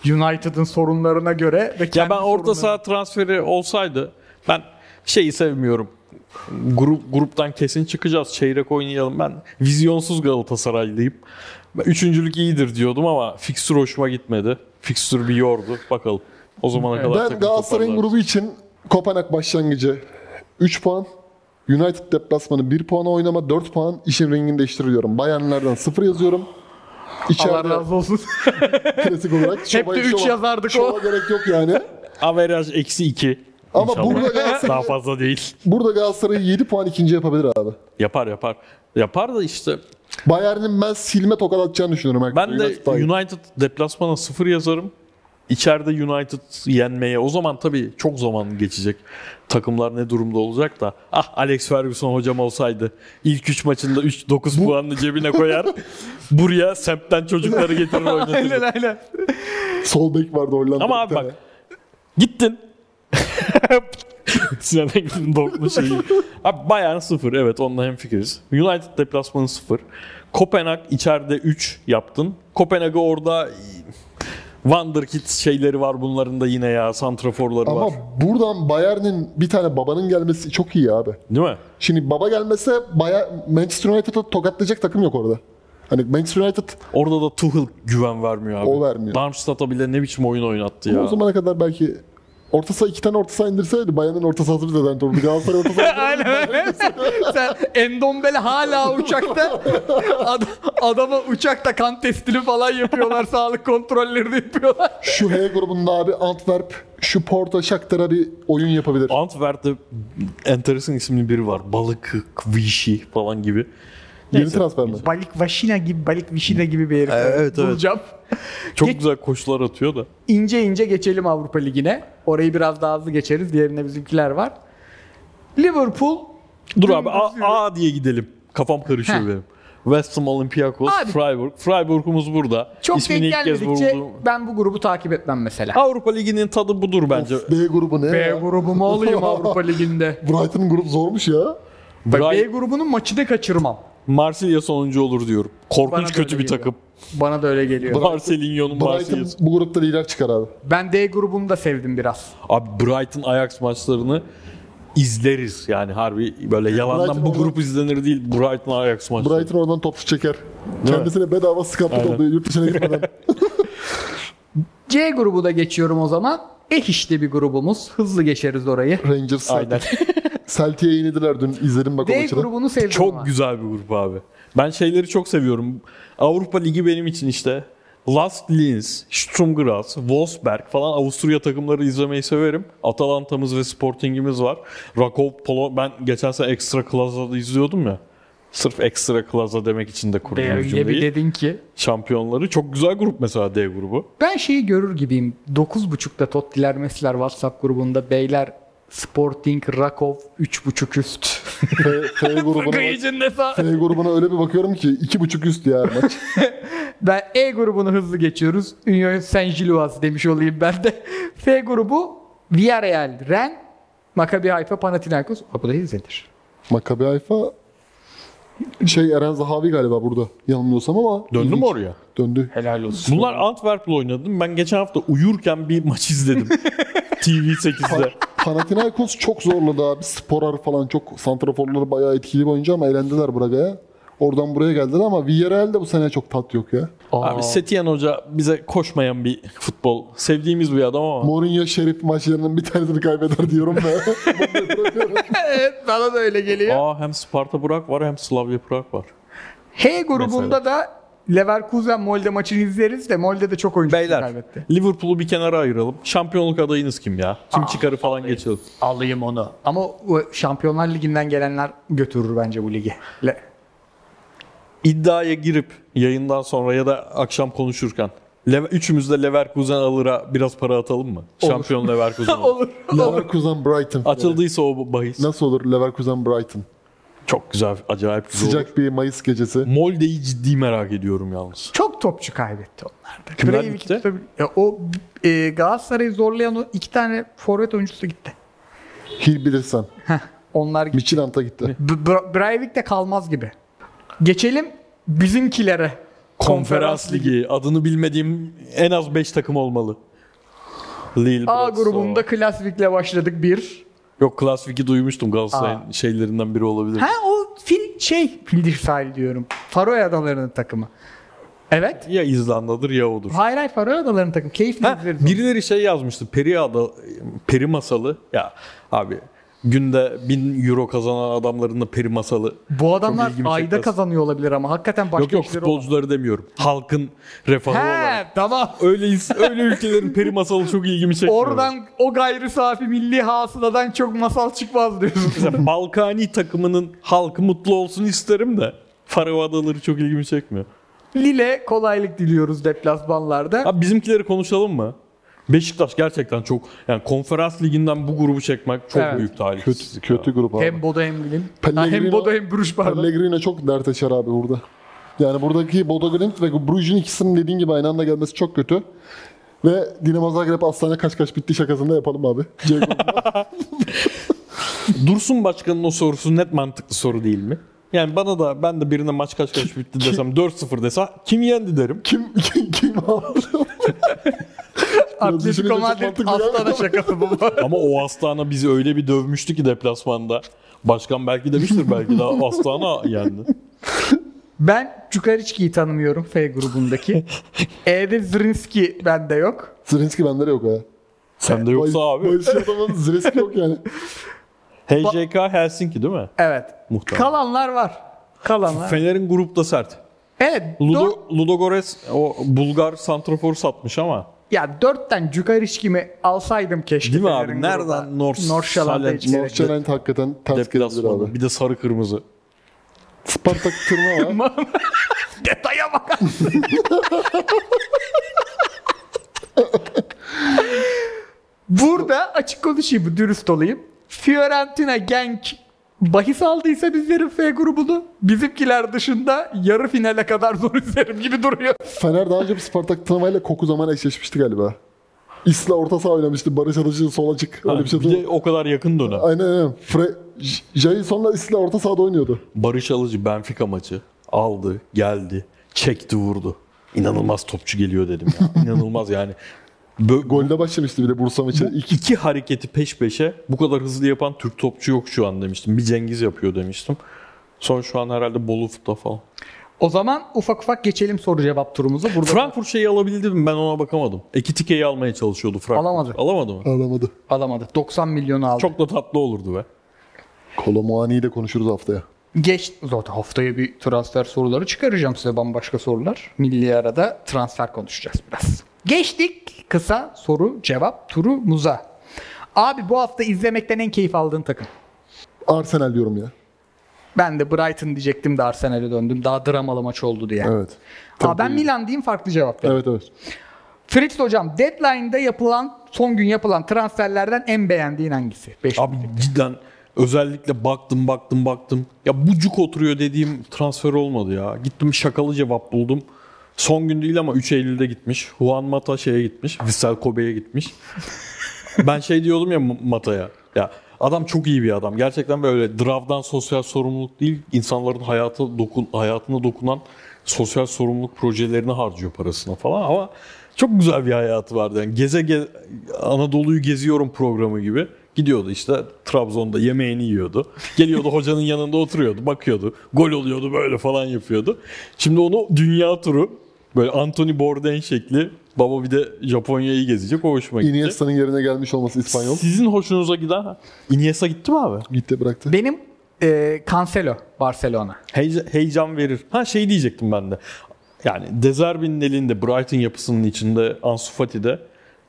United'ın sorunlarına göre ve Ya ben orta saha transferi olsaydı ben şeyi sevmiyorum. Grup gruptan kesin çıkacağız. Çeyrek oynayalım. Ben vizyonsuz Galatasaraylıyım. Ben üçüncülük iyidir diyordum ama fikstür hoşuma gitmedi. Fikstür bir yordu. Bakalım. O zamana kadar ben takım Galatasaray'ın toparlarız. grubu için Kopenhag başlangıcı 3 puan. United deplasmanı 1 puana oynama 4 puan. İşin rengini değiştiriyorum. Bayernlerden 0 yazıyorum. Allah İçeride razı olsun. klasik olarak. Hep de üç yazardık şova o. gerek yok yani. Averaj eksi 2. Ama burada Galatasaray- Daha fazla değil. Burada Galatasaray 7 puan ikinci yapabilir abi. Yapar yapar. Yapar da işte Bayern'in ben silme tokat atacağını düşünüyorum. ben de United deplasmana 0 yazarım. İçeride United yenmeye o zaman tabii çok zaman geçecek. Takımlar ne durumda olacak da. Ah Alex Ferguson hocam olsaydı ilk 3 maçında 3 9 puanını cebine koyar. Buraya Sep'ten çocukları getirir aynen oynatır. aynen. Sol bek vardı Hollanda'da. Ama abi bak gittin. Sinan Engin'in doklu şeyi. Abi Bayern 0 evet onunla hemfikiriz. United deplasmanı 0. Kopenhag içeride 3 yaptın. Kopenhag'ı orada Wonderkid şeyleri var bunların da yine ya santraforları Ama var. buradan Bayern'in bir tane babanın gelmesi çok iyi abi. Değil mi? Şimdi baba gelmese Bayer, Manchester United'ı tokatlayacak takım yok orada. Hani Manchester United Orada da Tuchel güven vermiyor abi. O vermiyor. Darmstadt'a bile ne biçim oyun oynattı ya. o zamana kadar belki orta saha iki tane orta saha indirseydi Bayern'in orta sahası bize dert olurdu. Galatasaray orta sahası Aynen öyle. Sen Endombele hala uçakta. Ad- adama uçakta kan testini falan yapıyorlar. sağlık kontrollerini yapıyorlar. Şu H grubunda abi Antwerp, şu Porto, Shakhtar'a bir oyun yapabilir. Antwerp'te enteresan isimli biri var. Balık, Vichy falan gibi. Yeni Neyse. transfer mi? Balik Vaşina gibi, Balik Vişina gibi bir herif. Evet, evet. Bulacağım. Çok Geç- güzel koşular atıyor da. İnce ince geçelim Avrupa Ligi'ne. Orayı biraz daha hızlı geçeriz. Diğerinde bizimkiler var. Liverpool Dur abi. A, A diye gidelim. Kafam karışıyor Heh. benim. West Ham Olympiakos, Abi- Freiburg. Freiburg'umuz burada. çok İsmini denk ilk kez gelmedikçe buldum. ben bu grubu takip etmem mesela. Avrupa Ligi'nin tadı budur bence. B grubu ne B ya? grubu mu olayım Avrupa Ligi'nde? Brighton'ın grup zormuş ya. Bak, Bright- B grubunun maçı da kaçırmam. Marsilya sonuncu olur diyorum. Bana da Korkunç kötü öyle bir geliyor. takım. Bana da öyle geliyor. Marcelinho'nun Brighton Marsilya'sı. bu grupta lider çıkar abi. Ben D grubunu da sevdim biraz. Abi Brighton Ajax maçlarını izleriz yani harbi böyle yalandan Brighton bu oradan- grup izlenir değil Brighton Ajax maçı. Brighton oradan topçu çeker. mi? Kendisine bedava scoutlık Aynen. oldu yurt dışına gitmeden. C grubu da geçiyorum o zaman. Eh işte bir grubumuz. Hızlı geçeriz orayı. Rangers Aynen. Celtic'e yenildiler dün izledim bak o D maçı. grubunu sevdim Çok ama. güzel bir grup abi. Ben şeyleri çok seviyorum. Avrupa Ligi benim için işte Last Linz, Sturm Graz, Wolfsberg falan Avusturya takımları izlemeyi severim. Atalanta'mız ve Sporting'imiz var. Rakov Polo ben geçen sene Extra Klasa'da izliyordum ya. Sırf Extra Klasa demek için de kurdum Öyle bir cümleyi. dedin ki. Şampiyonları. Çok güzel grup mesela D grubu. Ben şeyi görür gibiyim. 9.30'da Tottiler Mesiler WhatsApp grubunda beyler Sporting, Rakov 3.5 üst. F, F grubuna. F grubuna öyle bir bakıyorum ki iki buçuk üst ya maç. Ben E grubunu hızlı geçiyoruz. Union Saint Gilloise demiş olayım ben de. F grubu Villarreal, Ren, Maccabi Haifa, Panathinaikos. Ha, Bu da izlenir. Maccabi Haifa şey Eren Zahavi galiba burada yanılmıyorsam ama Döndü mü oraya? Döndü. Helal olsun. Bunlar Antwerp'le oynadım. Ben geçen hafta uyurken bir maç izledim. TV8'de. Panathinaikos çok zorladı abi. Sporar falan çok santraforları bayağı etkili oyuncu ama elendiler Braga'ya. Oradan buraya geldiler ama Villarreal'de bu sene çok tat yok ya. Abi Setien Hoca bize koşmayan bir futbol. Sevdiğimiz bir adam ama. Mourinho Şerif maçlarının bir tanesini kaybeder diyorum ve evet bana da öyle geliyor. Aa hem Sparta Prag var hem Slavia Prag var. H grubunda da Leverkusen Molde maçını izleriz de Molde de çok oyuncu Beyler kaybetti. Liverpool'u bir kenara ayıralım. Şampiyonluk adayınız kim ya? Kim çıkarı falan geçelim. Alayım onu. Ama o Şampiyonlar Ligi'nden gelenler götürür bence bu ligi. Le- İddiaya girip yayından sonra ya da akşam konuşurken Leve- üçümüz de Leverkusen alır'a biraz para atalım mı? Şampiyon Leverkusen olur. Olur. Leverkusen Brighton. Açıldıysa o bahis. Nasıl olur Leverkusen Brighton? Çok güzel, acayip güzel olur. Sıcak bir Mayıs gecesi. Molde'yi ciddi merak ediyorum yalnız. Çok topçu kaybetti onlar da. Kimler Breivik gitti? tutabil- Ya o e, Galatasaray'ı zorlayan o iki tane forvet oyuncusu gitti. Hil bilirsen. Onlar gitti. Midtjylland'a gitti. B- Bra- Breivik de kalmaz gibi. Geçelim bizimkilere. Konferans Ligi. Adını bilmediğim en az 5 takım olmalı. Lille, A Bratislava. grubunda Klasvik'le başladık bir. Yok Klasvik'i duymuştum Galatasaray'ın Aa. şeylerinden biri olabilir. Ha o fil şey Fildir sahil diyorum. Faroe Adaları'nın takımı. Evet. Ya İzlanda'dır ya odur. Hayır hayır Faroe Adaları'nın takımı. Keyifli Ha, birileri şey yazmıştı. Peri ada, peri masalı. Ya abi günde 1000 euro kazanan adamların da peri masalı. Bu adamlar ayda çekmez. kazanıyor olabilir ama hakikaten başka yok yok olan. futbolcuları demiyorum. Halkın refahı olarak. He tamam. Öyle, öyle ülkelerin peri masalı çok ilgimi çekmiyor. Oradan o gayri safi milli hasıladan çok masal çıkmaz diyorsun. Mesela Balkani takımının halkı mutlu olsun isterim de Faroe Adaları çok ilgimi çekmiyor. Lille kolaylık diliyoruz deplasmanlarda. Abi bizimkileri konuşalım mı? Beşiktaş gerçekten çok yani konferans liginden bu grubu çekmek çok Evet. büyük Kötü, talihsizlik. kötü grup abi. Hem Bodo hem Lille. Ha, Pellegrino- hem Bodo hem Bruges pardon. Pellegrino çok dert açar abi burada. Yani buradaki Bodo Glimt ve Bruges'ün ikisinin dediğin gibi aynı anda gelmesi çok kötü. Ve Dinamo Zagreb Aslan'a kaç kaç bitti şakasını da yapalım abi. C grubunda. Dursun Başkan'ın o sorusu net mantıklı soru değil mi? Yani bana da ben de birine maç kaç kaç bitti desem 4-0 dese kim yendi derim. kim, kim, kim aldı? Atletico Madrid gelmedi. şakası bu. Ama o Astana bizi öyle bir dövmüştü ki deplasmanda. Başkan belki demiştir belki de Astana yendi. Ben Çukariçki'yi tanımıyorum F grubundaki. E'de Zrinski bende yok. Zrinski bende de yok ha. Sende yoksa abi. Bayis adamın Zrinski yok yani. HJK Helsinki değil mi? Evet. Muhtemelen. Kalanlar var. Kalanlar. Fener'in grupta sert. Evet. Ludo, Ludo... Ludogorets o Bulgar santrafor satmış ama Ya dörtten Çukariçki'mi alsaydım keşke. Değil mi abi? Nereden. North içeri. Norçelent hakikaten ters gelir abi. bir de sarı kırmızı. Spartak Tırna var. Detaya bak. Burada açık konuşayım, dürüst olayım. Fiorentina, Genk bahis aldıysa bizlerin F grubunu bizimkiler dışında yarı finale kadar zor izlerim gibi duruyor. Fener daha önce bir Spartak ile Koku zaman eşleşmişti galiba. İsla orta saha oynamıştı. Barış Alıcı sol açık. Öyle bir şey bir de o kadar yakın dönem. Aynen aynen. Fre Jason'la Isla orta sahada oynuyordu. Barış Alıcı Benfica maçı aldı, geldi, çekti, vurdu. İnanılmaz topçu geliyor dedim ya. İnanılmaz yani. Bö- Golde başlamıştı bir de Bursa maçı. bu İlk iki hareketi peş peşe bu kadar hızlı yapan Türk topçu yok şu an demiştim. Bir Cengiz yapıyor demiştim. Son şu an herhalde Bolu Fut'ta falan. O zaman ufak ufak geçelim soru cevap turumuzu. Burada Frankfurt şeyi alabildi mi? Ben ona bakamadım. Ekitike'yi almaya çalışıyordu Frankfurt. Alamadı. Alamadı mı? alamadı. alamadı. 90 milyonu aldı. Çok da tatlı olurdu be. Kolomuani'yi de konuşuruz haftaya. Geç zaten haftaya bir transfer soruları çıkaracağım size bambaşka sorular. Milli arada transfer konuşacağız biraz. Geçtik kısa soru cevap turumuza. Abi bu hafta izlemekten en keyif aldığın takım. Arsenal diyorum ya. Ben de Brighton diyecektim de Arsenal'e döndüm. Daha dramalı maç oldu diye. Evet. Aa, ben Milan diyeyim farklı cevap vereyim. Evet evet. Fritz hocam deadline'da yapılan son gün yapılan transferlerden en beğendiğin hangisi? 5 Abi cidden özellikle baktım baktım baktım. Ya bucuk oturuyor dediğim transfer olmadı ya. Gittim şakalı cevap buldum. Son gün değil ama 3 Eylül'de gitmiş. Juan Mata şeye gitmiş. Vissel Kobe'ye gitmiş. ben şey diyordum ya Mata'ya. Ya adam çok iyi bir adam. Gerçekten böyle dravdan sosyal sorumluluk değil, insanların hayata dokun hayatına dokunan sosyal sorumluluk projelerini harcıyor parasına falan ama çok güzel bir hayatı vardı. Yani geze ge- Anadolu'yu geziyorum programı gibi. Gidiyordu işte Trabzon'da yemeğini yiyordu. Geliyordu hocanın yanında oturuyordu, bakıyordu. Gol oluyordu böyle falan yapıyordu. Şimdi onu dünya turu böyle Anthony Bourdain şekli. Baba bir de Japonya'yı gezecek. O hoşuma gitti. Iniesta'nın yerine gelmiş olması İspanyol. Sizin hoşunuza giden Iniesta gitti mi abi? Gitti bıraktı. Benim e, Cancelo Barcelona. Heyece- heyecan verir. Ha şey diyecektim ben de. Yani Dezerbi'nin elinde Brighton yapısının içinde Ansu Fati de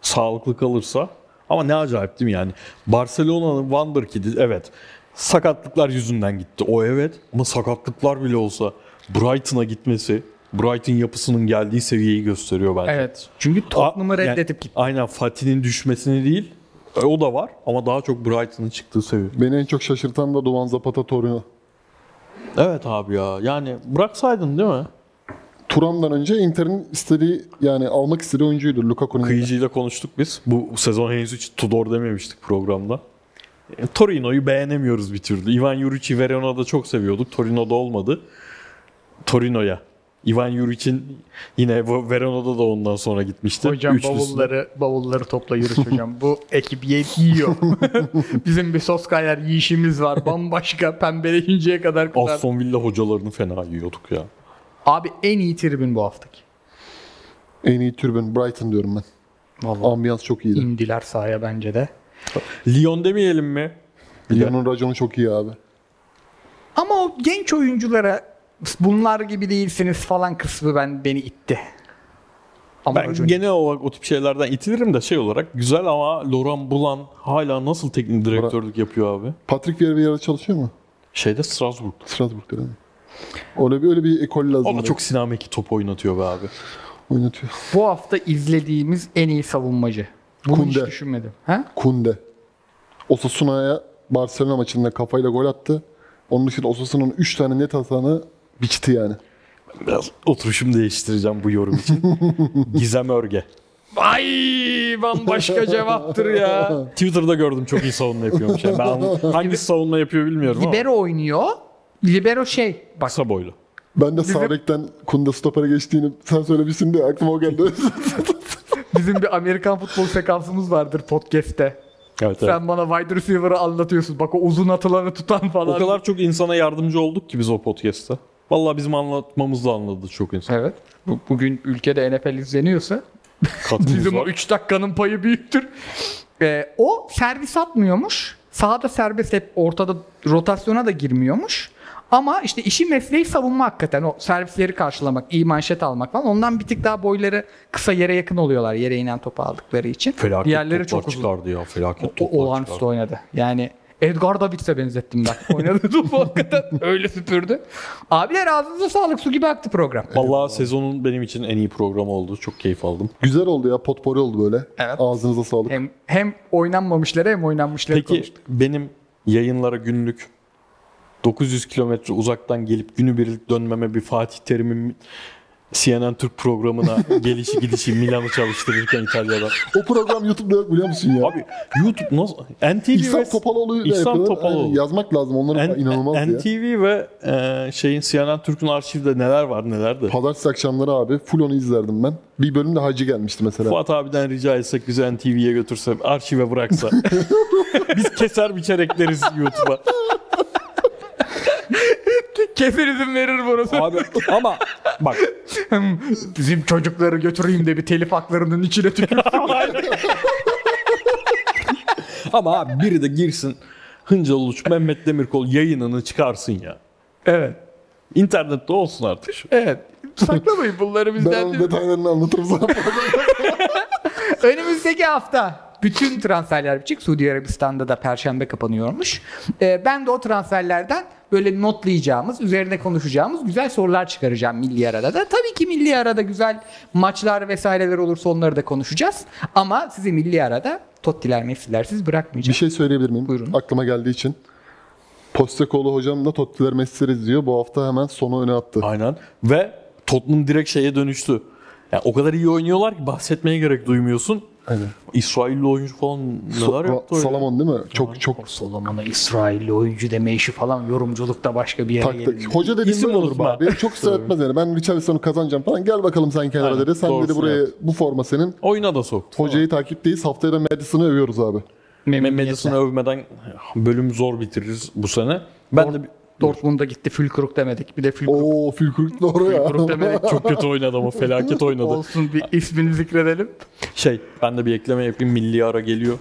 sağlıklı kalırsa ama ne acayip değil mi yani? Barcelona'nın Wonderkid'i evet sakatlıklar yüzünden gitti. O evet ama sakatlıklar bile olsa Brighton'a gitmesi Brighton yapısının geldiği seviyeyi gösteriyor bence. Evet. Çünkü Tottenham'ı A- yani reddedip gitti. Aynen Fatih'in düşmesini değil e, o da var ama daha çok Brighton'ın çıktığı seviye. Beni en çok şaşırtan da Duvan Zapata Torino. Evet abi ya yani bıraksaydın değil mi? Turan'dan önce Inter'in istediği yani almak istediği oyuncuydu Lukaku'nun. Kıyıcıyla konuştuk biz. Bu sezon henüz hiç Tudor dememiştik programda. E, Torino'yu beğenemiyoruz bir türlü. Ivan Juric'i Verona'da çok seviyorduk. Torino'da olmadı. Torino'ya. Ivan Juric'in yine bu Verona'da da ondan sonra gitmişti. Hocam Üçlüsüne. bavulları bavulları topla yürü hocam. Bu ekip yiyor. Bizim bir Soskayer yiyişimiz var. Bambaşka pembeleyinceye kadar kadar. Aston Villa hocalarını fena yiyorduk ya. Abi en iyi tribün bu haftaki. En iyi türbün Brighton diyorum ben. Vallahi Ambiyans çok iyiydi. indiler sahaya bence de. Lyon demeyelim mi? Lyon'un raconu çok iyi abi. Ama o genç oyunculara bunlar gibi değilsiniz falan kısmı ben beni itti. Ama Ben hocam- genel olarak o tip şeylerden itilirim de şey olarak güzel ama Laurent Blanc hala nasıl teknik direktörlük yapıyor abi? Patrick Vieira bir yerde çalışıyor mu? Şeyde Strasbourg'da. Strasbourg'da değil mi? Öyle bir, öyle bir ekol lazım. O da oraya. çok sinameki top oynatıyor be abi. oynatıyor. bu hafta izlediğimiz en iyi savunmacı. Bunu hiç Kunde. düşünmedim. Ha? Kunde. Osasuna'ya Barcelona maçında kafayla gol attı. Onun dışında Osasuna'nın 3 tane net hatanı biçti yani. Biraz oturuşumu değiştireceğim bu yorum için. Gizem Örge. Ay bambaşka cevaptır ya. Twitter'da gördüm çok iyi savunma yapıyormuş. Yani ben hangisi savunma yapıyor bilmiyorum ama Libero oynuyor. Libero şey bak kısa boylu. Ben de sağ bekten Kunde stopere geçtiğini sen söylemişsin diye aklıma o geldi. bizim bir Amerikan futbol sekansımız vardır podcast'te. Evet, evet. Sen bana wide receiver'ı anlatıyorsun. Bak o uzun atıları tutan falan. O kadar çok insana yardımcı olduk ki biz o podcast'ta. Vallahi bizim anlatmamızla anladı çok insan. Evet. Bu, bugün ülkede NFL izleniyorsa Katkımız bizim o var. 3 dakikanın payı büyüktür. Ee, o servis atmıyormuş. Sağda serbest hep ortada rotasyona da girmiyormuş. Ama işte işi mesleği savunma hakikaten. O servisleri karşılamak, iyi manşet almak falan. Ondan bir tık daha boyları kısa yere yakın oluyorlar. Yere inen topu aldıkları için. Felaket Diğerleri çok uzun. çıkardı ya. Felaket O, toplar olağanüstü çıkardı. oynadı. Yani Edgar Davids'e benzettim ben. Oynadığı topu hakikaten öyle süpürdü. Abiler ağzınıza sağlık. Su gibi aktı program. Vallahi sezonun benim için en iyi programı oldu. Çok keyif aldım. Güzel oldu ya potpori oldu böyle. Evet. Ağzınıza sağlık. Hem hem oynanmamışları hem oynanmışları Peki konuştuk. benim yayınlara günlük 900 kilometre uzaktan gelip günübirlik dönmeme bir Fatih Terim'in CNN Türk programına gelişi gidişi Milan'ı çalıştırırken İtalya'da. O program YouTube'da yok biliyor musun ya? Abi YouTube nasıl? NTV İhsan ve Topaloğlu'yu da İhsan. Topaloğlu. Yani yazmak lazım. Onların N- inanılmaz ya. NTV ve e, şeyin CNN Türk'ün arşivde neler var neler de. Pazartesi akşamları abi full onu izlerdim ben. Bir bölümde hacı gelmişti mesela. Fuat abiden rica etsek bizi NTV'ye götürse, arşive bıraksa. Biz keser biçer ekleriz YouTube'a. Kesin izin verir burası. Abi ama bak Bizim çocukları götüreyim de bir telif haklarının içine tükürsün. ama abi biri de girsin Hıncal Uluç, Mehmet Demirkol yayınını çıkarsın ya. evet. İnternette olsun artık şu. Evet. Saklamayın bunları Ben bizden. onun detaylarını anlatırım sana. Önümüzdeki hafta bütün transferler bitecek. Suudi Arabistan'da da perşembe kapanıyormuş. Ee, ben de o transferlerden böyle notlayacağımız, üzerine konuşacağımız güzel sorular çıkaracağım milli arada da. Tabii ki milli arada güzel maçlar vesaireler olursa onları da konuşacağız. Ama sizi milli arada Tottiler, Messi'lersiz bir bırakmayacağım. şey söyleyebilir miyim? Buyurun. Aklıma geldiği için. Postecoğlu hocam da Tottiler Messi'leri izliyor. Bu hafta hemen sonu öne attı. Aynen. Ve Tottenham direkt şeye dönüştü. Yani o kadar iyi oynuyorlar ki bahsetmeye gerek duymuyorsun. Aynen. İsrailli oyuncu falan neler So- yaptı. Salomon değil mi? Çok çok Solomon'a İsrailli oyuncu deme işi falan yorumculukta başka bir yere taktı. gelin. Hoca dediğim İsim olur abi. Benim çok ısrar etmez yani. Ben Richarlison'u kazanacağım falan. Gel bakalım sen kenara Aynen. dedi. Sen dedi buraya yaptı. bu forma senin. Oyuna da soktu. Hocayı takipteyiz. Haftaya da Madison'ı övüyoruz abi. Medison'ı övmeden bölüm zor bitiririz bu sene. Ben de bir- Dortmund'a gitti Fülkrug demedik. Bir de Fülkrug Oo Fülkruk doğru ya. Fülkrug demedik. çok kötü oynadı ama felaket oynadı. Olsun bir ismini zikredelim. Şey ben de bir ekleme yapayım milli ara geliyor.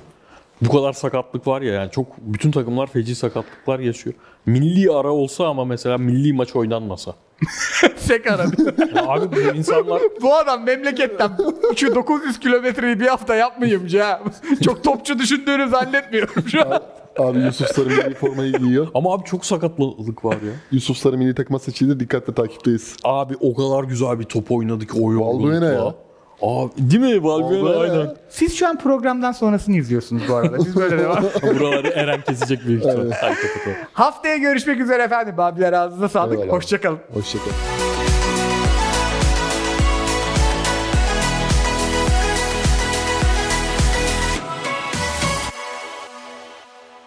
Bu kadar sakatlık var ya yani çok bütün takımlar feci sakatlıklar yaşıyor. Milli ara olsa ama mesela milli maç oynanmasa. Sek aradı. Ya abi bu insanlar Bu adam memleketten şu 900 kilometreyi bir hafta yapmayayım ya. Çok topçu düşündüğünü zannetmiyorum şu an. Abi Yusuf Sarı milli formayı giyiyor. ama abi çok sakatlık var ya. Yusuf Sarı milli takıma seçildi. Dikkatle takipteyiz. Abi o kadar güzel bir top oynadı ki o yorgunlukla. ya. Abi değil mi Valbuena Valbuena aynen. Siz şu an programdan sonrasını izliyorsunuz bu arada. Siz böyle devam. Buraları Eren kesecek büyük ihtimal. Haftaya görüşmek üzere efendim. Abiler ağzınıza sağlık. Eyvallah. Hoşçakalın. Hoşçakalın.